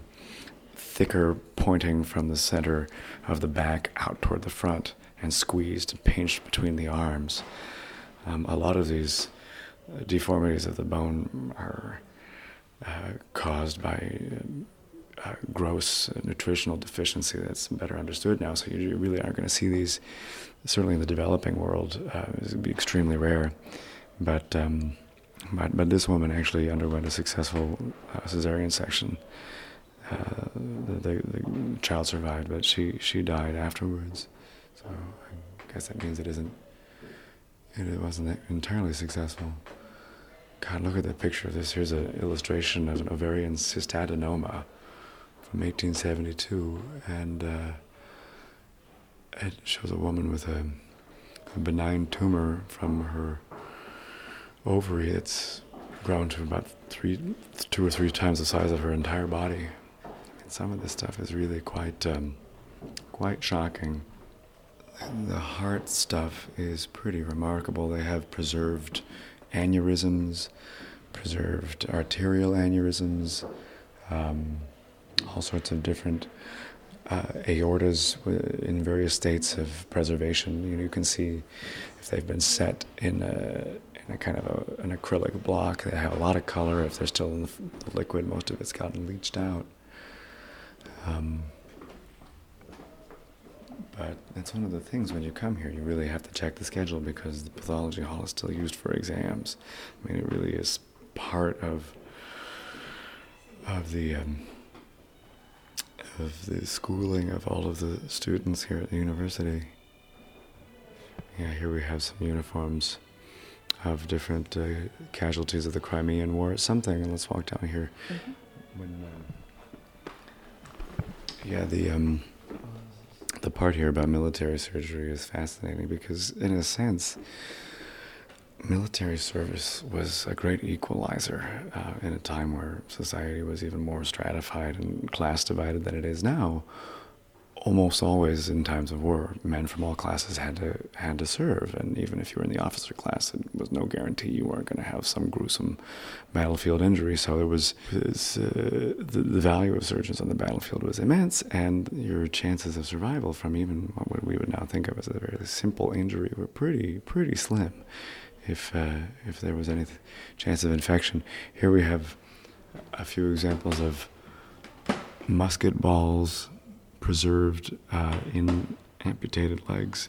thicker, pointing from the center of the back out toward the front, and squeezed and pinched between the arms. Um, a lot of these uh, deformities of the bone are uh, caused by uh, gross nutritional deficiency that's better understood now. So you really aren't going to see these, certainly in the developing world, uh, it would be extremely rare. But, um, but, but this woman actually underwent a successful uh, cesarean section. Uh, the, the, the, child survived, but she, she died afterwards. So I guess that means it isn't, it wasn't entirely successful. God, look at that picture this. Here's an illustration of an ovarian cystadenoma from 1872, and uh, it shows a woman with a, a, benign tumor from her ovary. that's grown to about three, two or three times the size of her entire body. And some of this stuff is really quite, um, quite shocking. And the heart stuff is pretty remarkable. They have preserved aneurysms, preserved arterial aneurysms. Um, all sorts of different uh, aortas in various states of preservation. You, know, you can see if they've been set in a, in a kind of a, an acrylic block, they have a lot of color. If they're still in the, liquid, most of it's gotten leached out. Um, but that's one of the things when you come here, you really have to check the schedule because the pathology hall is still used for exams. I mean, it really is part of of the um, of the schooling of all of the students here at the university. Yeah, here we have some uniforms of different uh, casualties of the Crimean War. Something, and let's walk down here. Mm-hmm. When, uh, yeah, the um, the part here about military surgery is fascinating because, in a sense, military service was a great equalizer uh, in a time where society was even more stratified and class divided than it is now. Almost always in times of war, men from all classes had to had to serve, and even if you were in the officer class, it was no guarantee you weren't going to have some gruesome battlefield injury. So there was, was uh, the, the value of surgeons on the battlefield was immense, and your chances of survival from even what we would now think of as a very simple injury were pretty pretty slim if uh, if there was any chance of infection. Here we have a few examples of musket balls preserved uh, in amputated legs.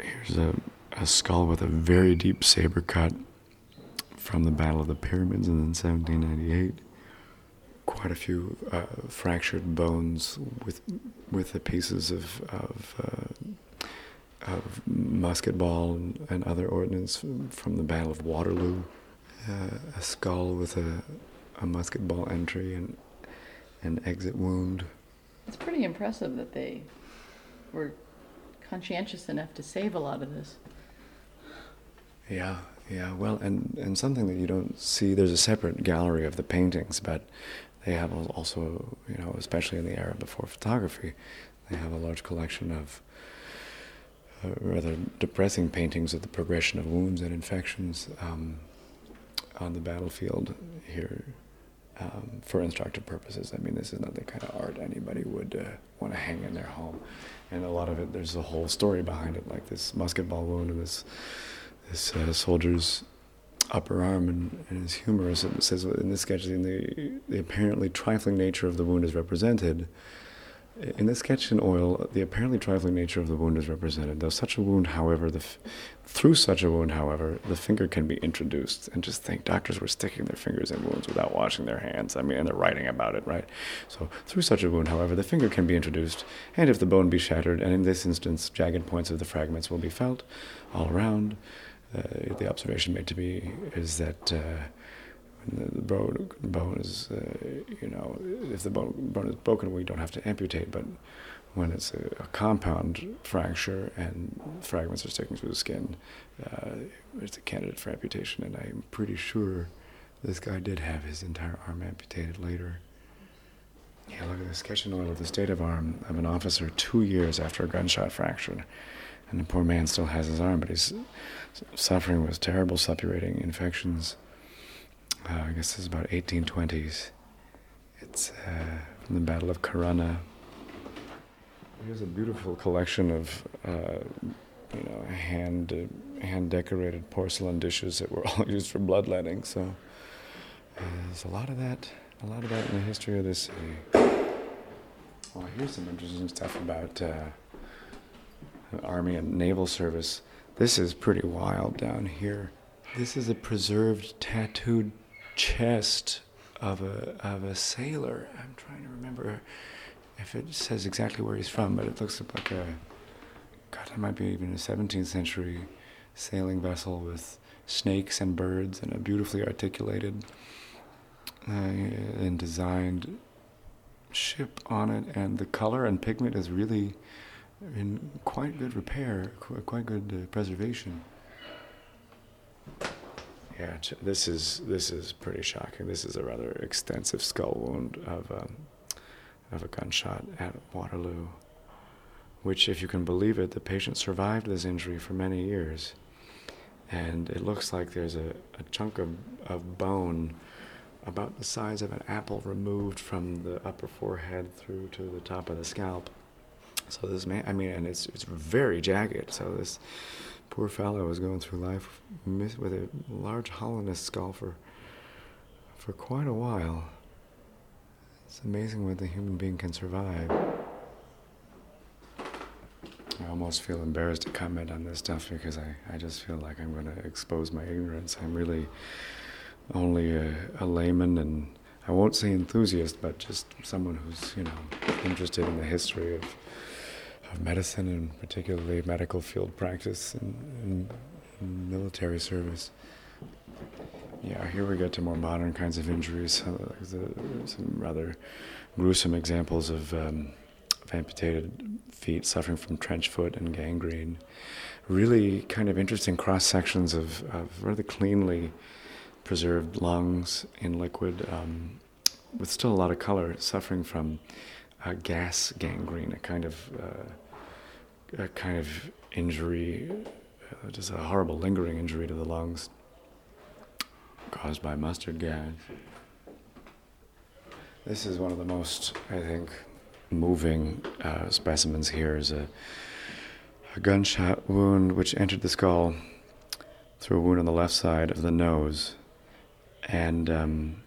Here's a, a skull with a very deep saber cut from the Battle of the Pyramids in 1798. Quite a few uh, fractured bones with with the pieces of, of uh, of musket ball and, and other ordnance from, from, the Battle of Waterloo, uh, a skull with a, a musket ball entry and an exit wound. It's pretty impressive that they were conscientious enough to save a lot of this. Yeah, Yeah, well, and, and something that you don't see, there's a separate gallery of the paintings, but they have also, you know, especially in the era before photography, they have a large collection of uh, rather depressing paintings of the progression of wounds and infections um, on the battlefield here um, for instructive purposes. I mean, this is not the kind of art anybody would uh, want to hang in their home. And a lot of it, there's a whole story behind it, like this musket ball wound and this this uh, soldier's upper arm, and, and it's humorous. It says in this sketch, the, the apparently trifling nature of the wound is represented. In this sketch in oil, the apparently trifling nature of the wound is represented. Though such a wound, however, the f- through such a wound, however, the finger can be introduced. And just think, doctors were sticking their fingers in wounds without washing their hands. I mean, and they're writing about it, right? So, through such a wound, however, the finger can be introduced, and if the bone be shattered, and in this instance, jagged points of the fragments will be felt all around. Uh, the observation made to me is that. Uh, the bone, bone is, uh, you know, if the bone, bone is broken, we don't have to amputate. But when it's a, a compound fracture and fragments are sticking through the skin, uh, it's a candidate for amputation. And I'm pretty sure this guy did have his entire arm amputated later. Yeah, look at the sketch in oil of the state of arm of an officer two years after a gunshot fracture. And the poor man still has his arm, but he's suffering with terrible suppurating infections uh, I guess is about 1820s. It's uh, from the Battle of Corunna. Here's a beautiful collection of, uh, you know, hand uh, hand decorated porcelain dishes that were all used for bloodletting. So uh, there's a lot of that, a lot of that in the history of this city. Well, here's some interesting stuff about uh, Army and Naval Service. This is pretty wild down here. This is a preserved tattooed chest of a of a sailor. I'm trying to remember if it says exactly where he's from, but it looks like a God, it might be even a 17th century sailing vessel with snakes and birds and a beautifully articulated uh, and designed ship on it, and the color and pigment is really in quite good repair, quite good uh, preservation. Yeah, this is this is pretty shocking. This is a rather extensive skull wound of um, of a gunshot at Waterloo, which, if you can believe it, the patient survived this injury for many years, and it looks like there's a, a chunk of, of bone about the size of an apple removed from the upper forehead through to the top of the scalp. So this man, I mean, and it's it's very jagged. So this poor fellow was going through life with a large his skull for, for quite a while. It's amazing what the human being can survive. I almost feel embarrassed to comment on this stuff because I, I just feel like I'm going to expose my ignorance. I'm really only a, a layman and I won't say enthusiast, but just someone who's, you know, interested in the history of of medicine and particularly medical field practice and, and, and, military service. Yeah, here we get to more modern kinds of injuries, some rather gruesome examples of, um, of amputated feet suffering from trench foot and gangrene. Really kind of interesting cross sections of, of rather cleanly preserved lungs in liquid um, with still a lot of color, suffering from uh, gas gangrene, a kind of uh, a kind of injury, uh, just a horrible lingering injury to the lungs caused by mustard gas. This is one of the most, I think, moving uh, specimens here. Is a, a gunshot wound which entered the skull through a wound on the left side of the nose, and um,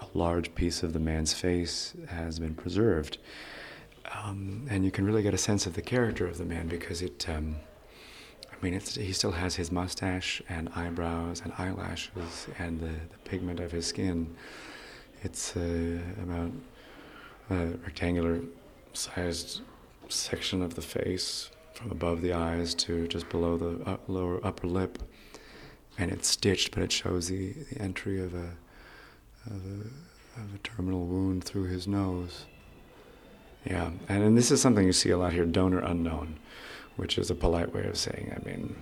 a large piece of the man's face has been preserved. Um, and you can really get a sense of the character of the man because it, um, I mean, he still has his mustache and eyebrows and eyelashes and the, the pigment of his skin. It's uh, about a rectangular sized section of the face from above the eyes to just below the uh, lower upper lip. And it's stitched, but it shows the, the entry of a, of a, of a terminal wound through his nose. Yeah, and, and this is something you see a lot here donor unknown, which is a polite way of saying, I mean,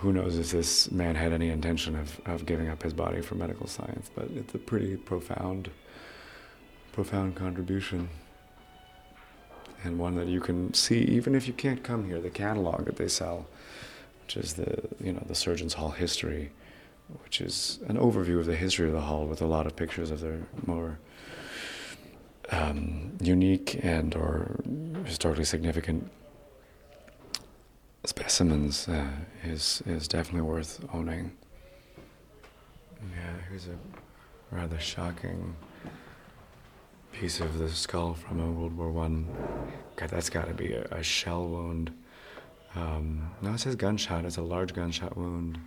who knows if this man had any intention of, of giving up his body for medical science, but it's a pretty profound, profound contribution. And one that you can see even if you can't come here. The catalog that they sell, which is the you know the Surgeons Hall history, which is an overview of the history of the hall with a lot of pictures of their more um, unique and or historically significant specimens uh, is is definitely worth owning. Yeah, here's a rather shocking piece of the skull from a World War One. God, that's got to be a, a, shell wound. Um, no, it says gunshot. It's a large gunshot wound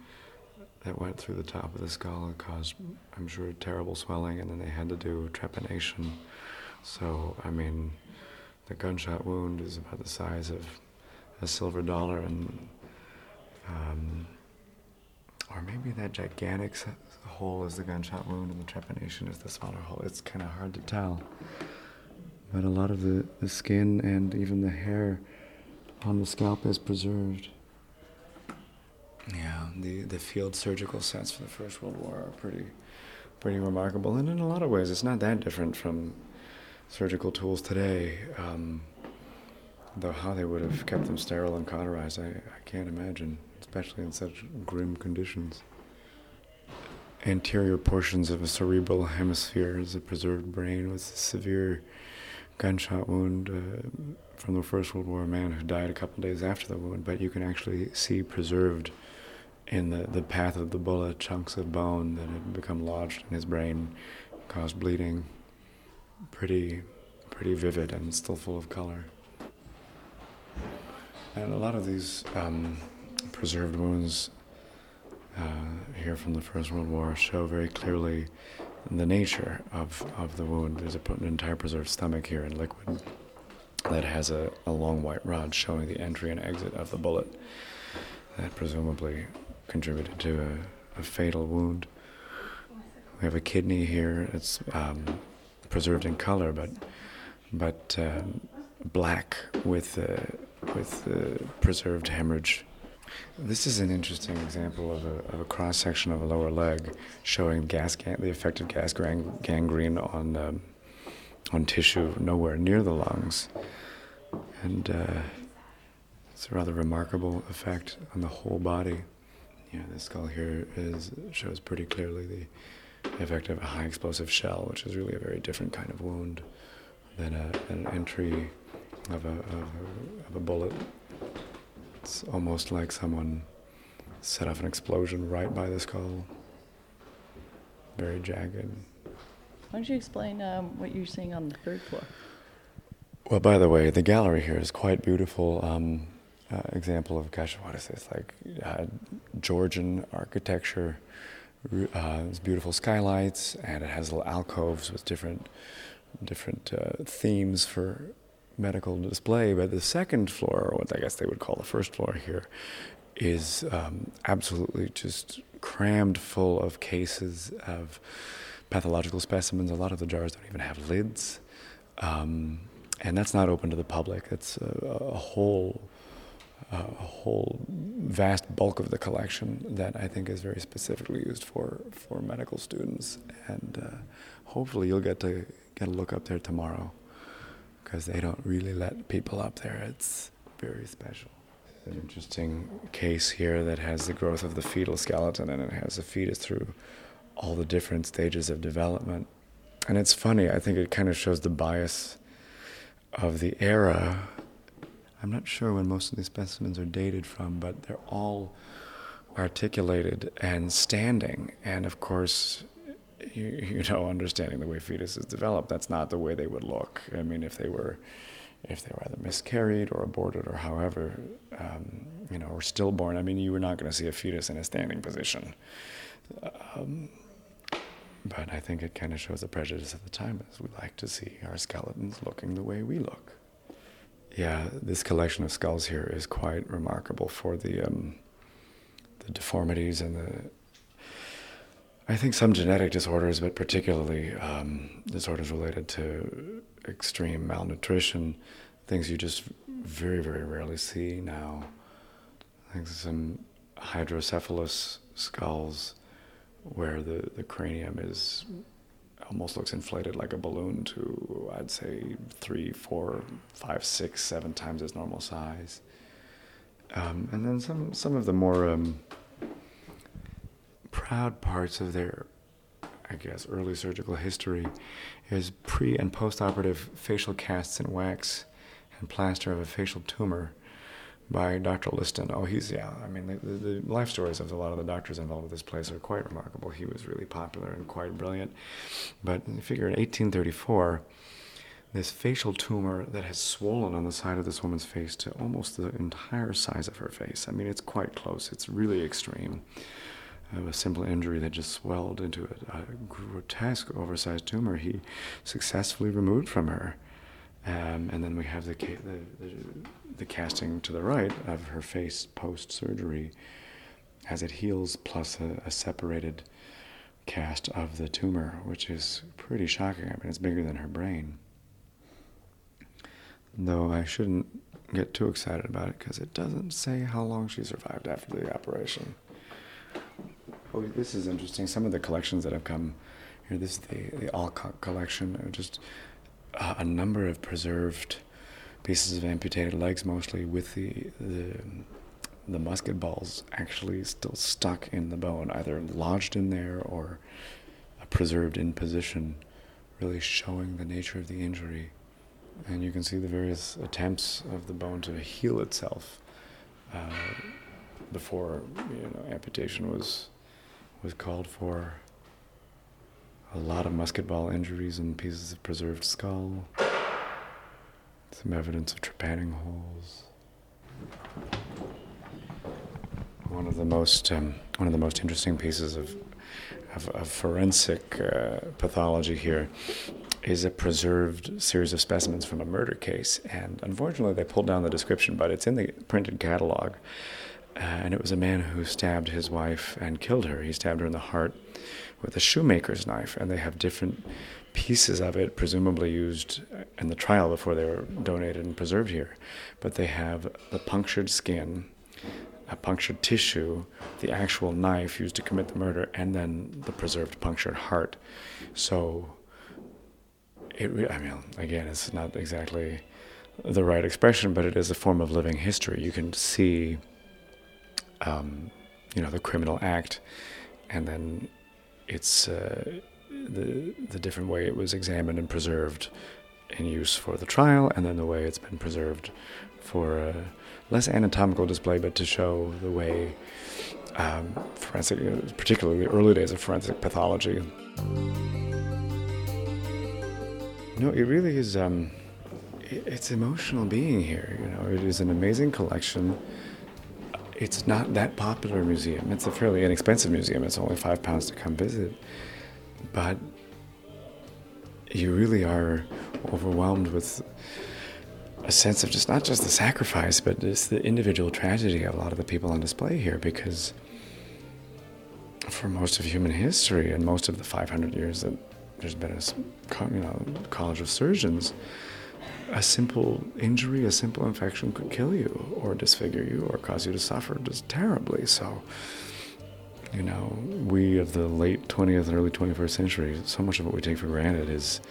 that went through the top of the skull and caused, I'm sure, terrible swelling, and then they had to do trepanation. So, I mean, the gunshot wound is about the size of a silver dollar, and um, or maybe that gigantic hole is the gunshot wound, and the trepanation is the smaller hole. It's kind of hard to tell. But a lot of the, the skin and even the hair on the scalp is preserved. Yeah, the, the field surgical sets for the First World War are pretty, pretty remarkable. And in a lot of ways, it's not that different from surgical tools today. Um, though how they would have kept them sterile and cauterized, I, I can't imagine, especially in such grim conditions. Anterior portions of a cerebral hemisphere is a preserved brain with a severe gunshot wound uh, from the First World War, a man who died a couple days after the wound, but you can actually see preserved in the, the path of the bullet chunks of bone that had become lodged in his brain, caused bleeding. Pretty, pretty vivid and still full of color. And a lot of these um, preserved wounds uh, here from the First World War show very clearly the nature of, of the wound. There's a, an entire preserved stomach here in liquid that has a, a long white rod showing the entry and exit of the bullet that presumably contributed to a, a fatal wound. We have a kidney here. It's um, preserved in color, but but um, black with uh, with uh, preserved hemorrhage. This is an interesting example of a, of a cross section of a lower leg showing gas the effect of gas gang- gangrene on um, on tissue nowhere near the lungs, and uh, it's a rather remarkable effect on the whole body. Yeah, the skull here is shows pretty clearly the effect of a high explosive shell, which is really a very different kind of wound than a, an entry of a, of a, of a bullet. It's almost like someone set off an explosion right by the skull. Very jagged. Why don't you explain um, what you're seeing on the third floor? Well, by the way, the gallery here is quite beautiful. Um, uh, example of gosh, what is this like uh, Georgian architecture? Uh, it's beautiful skylights, and it has little alcoves with different different uh, themes for medical display. But the second floor, or what I guess they would call the first floor here, is um, absolutely just crammed full of cases of pathological specimens. A lot of the jars don't even have lids. Um, and that's not open to the public. It's a, a whole a whole vast bulk of the collection that I think is very specifically used for, for medical students. And uh, hopefully you'll get to get a look up there tomorrow because they don't really let people up there. It's very special. An interesting case here that has the growth of the fetal skeleton and it has the fetus through all the different stages of development. And it's funny, I think it kind of shows the bias of the era I'm not sure when most of these specimens are dated from, but they're all articulated and standing. And of course, you, you know, understanding the way fetuses develop, that's not the way they would look. I mean, if they were, if they were either miscarried or aborted or however, um, you know, or stillborn, I mean, you were not going to see a fetus in a standing position. Um, but I think it kind of shows the prejudice of the time, as we like to see our skeletons looking the way we look yeah, this collection of skulls here is quite remarkable for the um, the deformities and the. I think some genetic disorders, but particularly um, disorders related to extreme malnutrition, things you just very, very rarely see now. I think some hydrocephalus skulls where the, the cranium is almost looks inflated like a balloon to I'd say three, four, five, six, seven times its normal size. Um, and then some some of the more um, proud parts of their, I guess, early surgical history is pre and post operative facial casts in wax and plaster of a facial tumor by Dr. Liston. Oh, he's, yeah, I mean, the, the, the, life stories of a lot of the doctors involved with this place are quite remarkable. He was really popular and quite brilliant. But figure in 1834, this facial tumor that has swollen on the side of this woman's face to almost the entire size of her face. I mean, it's quite close, it's really extreme. Of a simple injury that just swelled into a, a grotesque, oversized tumor, he successfully removed from her. Um, and then we have the, the, the, the, casting to the right of her face post surgery as it heals, plus a, a, separated cast of the tumor, which is pretty shocking. I mean, it's bigger than her brain. Though I shouldn't get too excited about it because it doesn't say how long she survived after the operation. Oh, this is interesting. Some of the collections that have come here. This is the the Alcock collection. Just a number of preserved pieces of amputated legs, mostly with the the the musket balls actually still stuck in the bone, either lodged in there or preserved in position, really showing the nature of the injury. And you can see the various attempts of the bone to heal itself uh, before you know amputation was was called for a lot of musket ball injuries and pieces of preserved skull, some evidence of trepanning holes. One of the most um, one of the most interesting pieces of of, of forensic uh, pathology here is a preserved series of specimens from a murder case, and unfortunately they pulled down the description, but it's in the printed catalog. Uh, and it was a man who stabbed his wife and killed her. He stabbed her in the heart with a shoemaker's knife, and they have different pieces of it, presumably used in the trial before they were donated and preserved here. But they have the punctured skin, a punctured tissue, the actual knife used to commit the murder, and then the preserved punctured heart. So, it, I mean, again, it's not exactly the right expression, but it is a form of living history. You can see, um, you know, the criminal act, and then it's uh, the the different way it was examined and preserved in use for the trial, and then the way it's been preserved for uh, less anatomical display, but to show the way um, forensic, particularly the early days of forensic pathology. No, it really is. Um, it's emotional being here. You know, it is an amazing collection it's not that popular museum. It's a fairly inexpensive museum. It's only five pounds to come visit. But you really are overwhelmed with a sense of just not just the sacrifice, but just the individual tragedy of a lot of the people on display here because for most of human history and most of the 500 years that there's been a you know, college of surgeons, a simple injury, a simple infection could kill you or disfigure you or cause you to suffer just terribly. So, you know, we of the late 20th and early 21st century, so much of what we take for granted is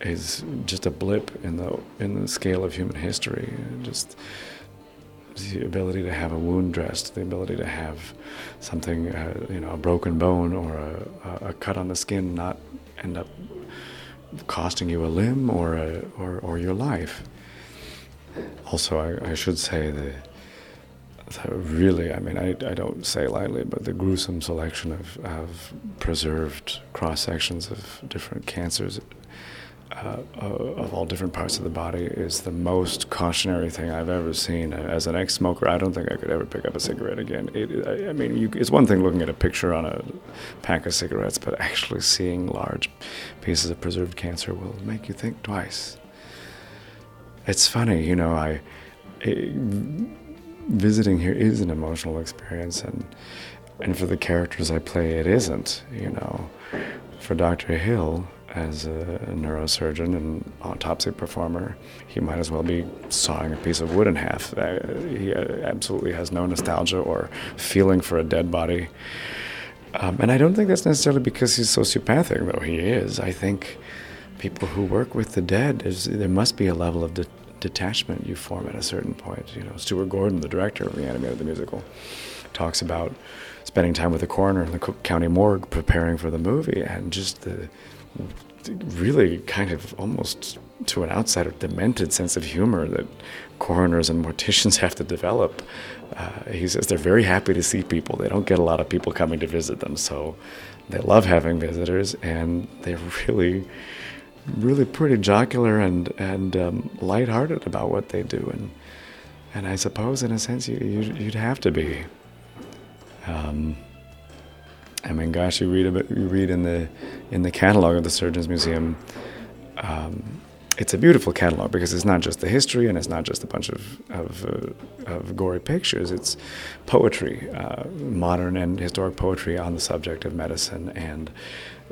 is just a blip in the in the scale of human history. Just the ability to have a wound dressed, the ability to have something, uh, you know, a broken bone or a, a cut on the skin not end up costing you a limb or, a, or, or your life. Also, I, I should say that, that really, I mean, I, I don't say lightly, but the gruesome selection of, of preserved cross sections of different cancers uh, of all different parts of the body is the most cautionary thing I've ever seen. As an ex-smoker, I don't think I could ever pick up a cigarette again. It, I, mean, you, it's one thing looking at a picture on a pack of cigarettes, but actually seeing large pieces of preserved cancer will make you think twice. It's funny, you know. I it, visiting here is an emotional experience, and and for the characters I play, it isn't. You know, for Dr. Hill as a neurosurgeon and autopsy performer, he might as well be sawing a piece of wood in half. Uh, he uh, absolutely has no nostalgia or feeling for a dead body. Um, and I don't think that's necessarily because he's sociopathic, though he is. I think people who work with the dead, there must be a level of de- detachment you form at a certain point. You know, Stuart Gordon, the director of Reanimator the musical, talks about spending time with the coroner in the Cook County morgue preparing for the movie, and just the really kind of almost to an outsider demented sense of humor that coroners and morticians have to develop. Uh, he says they're very happy to see people. They don't get a lot of people coming to visit them, so they love having visitors, and they're really, really pretty jocular and and um, lighthearted about what they do. And and I suppose, in a sense, you, you would have to be. Um, I mean, gosh, you read about, you read in the in the catalog of the Surgeons Museum. Um, it's a beautiful catalog because it's not just the history and it's not just a bunch of of, uh, of gory pictures. It's poetry, uh, modern and historic poetry on the subject of medicine, and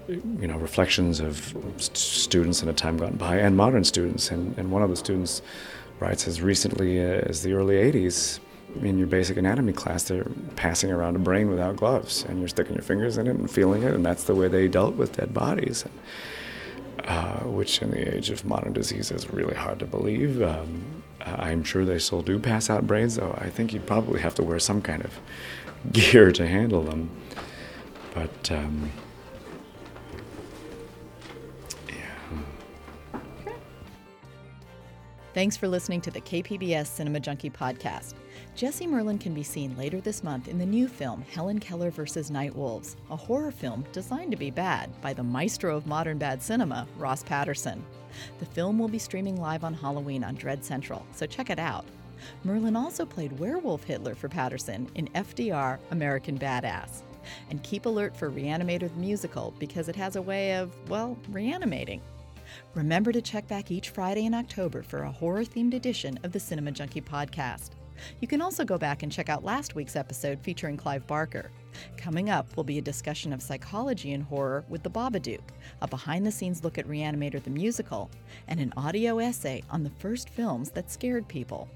you know reflections of st- students in a time gone by and modern students. And, and one of the students writes as recently as the early '80s in your basic anatomy class, they're passing around a brain without gloves, and you're sticking your fingers in it and feeling it, and that's the way they dealt with dead bodies, uh, which in the age of modern disease is really hard to believe. Um, I'm sure they still do pass out brains, though I think you'd probably have to wear some kind of gear to handle them. But um, Thanks for listening to the KPBS Cinema Junkie podcast. Jesse Merlin can be seen later this month in the new film Helen Keller vs. Night Wolves, a horror film designed to be bad by the maestro of modern bad cinema, Ross Patterson. The film will be streaming live on Halloween on Dread Central, so check it out. Merlin also played Werewolf Hitler for Patterson in FDR American Badass. And keep alert for Reanimator the Musical because it has a way of, well, reanimating. Remember to check back each Friday in October for a horror themed edition of the Cinema Junkie podcast. You can also go back and check out last week's episode featuring Clive Barker. Coming up will be a discussion of psychology in horror with The Babadook, a behind the scenes look at Reanimator the musical, and an audio essay on the first films that scared people.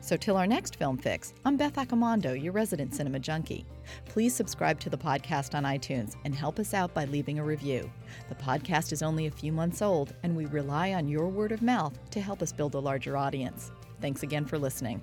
So, till our next film fix, I'm Beth Accomando, your resident cinema junkie. Please subscribe to the podcast on iTunes and help us out by leaving a review. The podcast is only a few months old, and we rely on your word of mouth to help us build a larger audience. Thanks again for listening.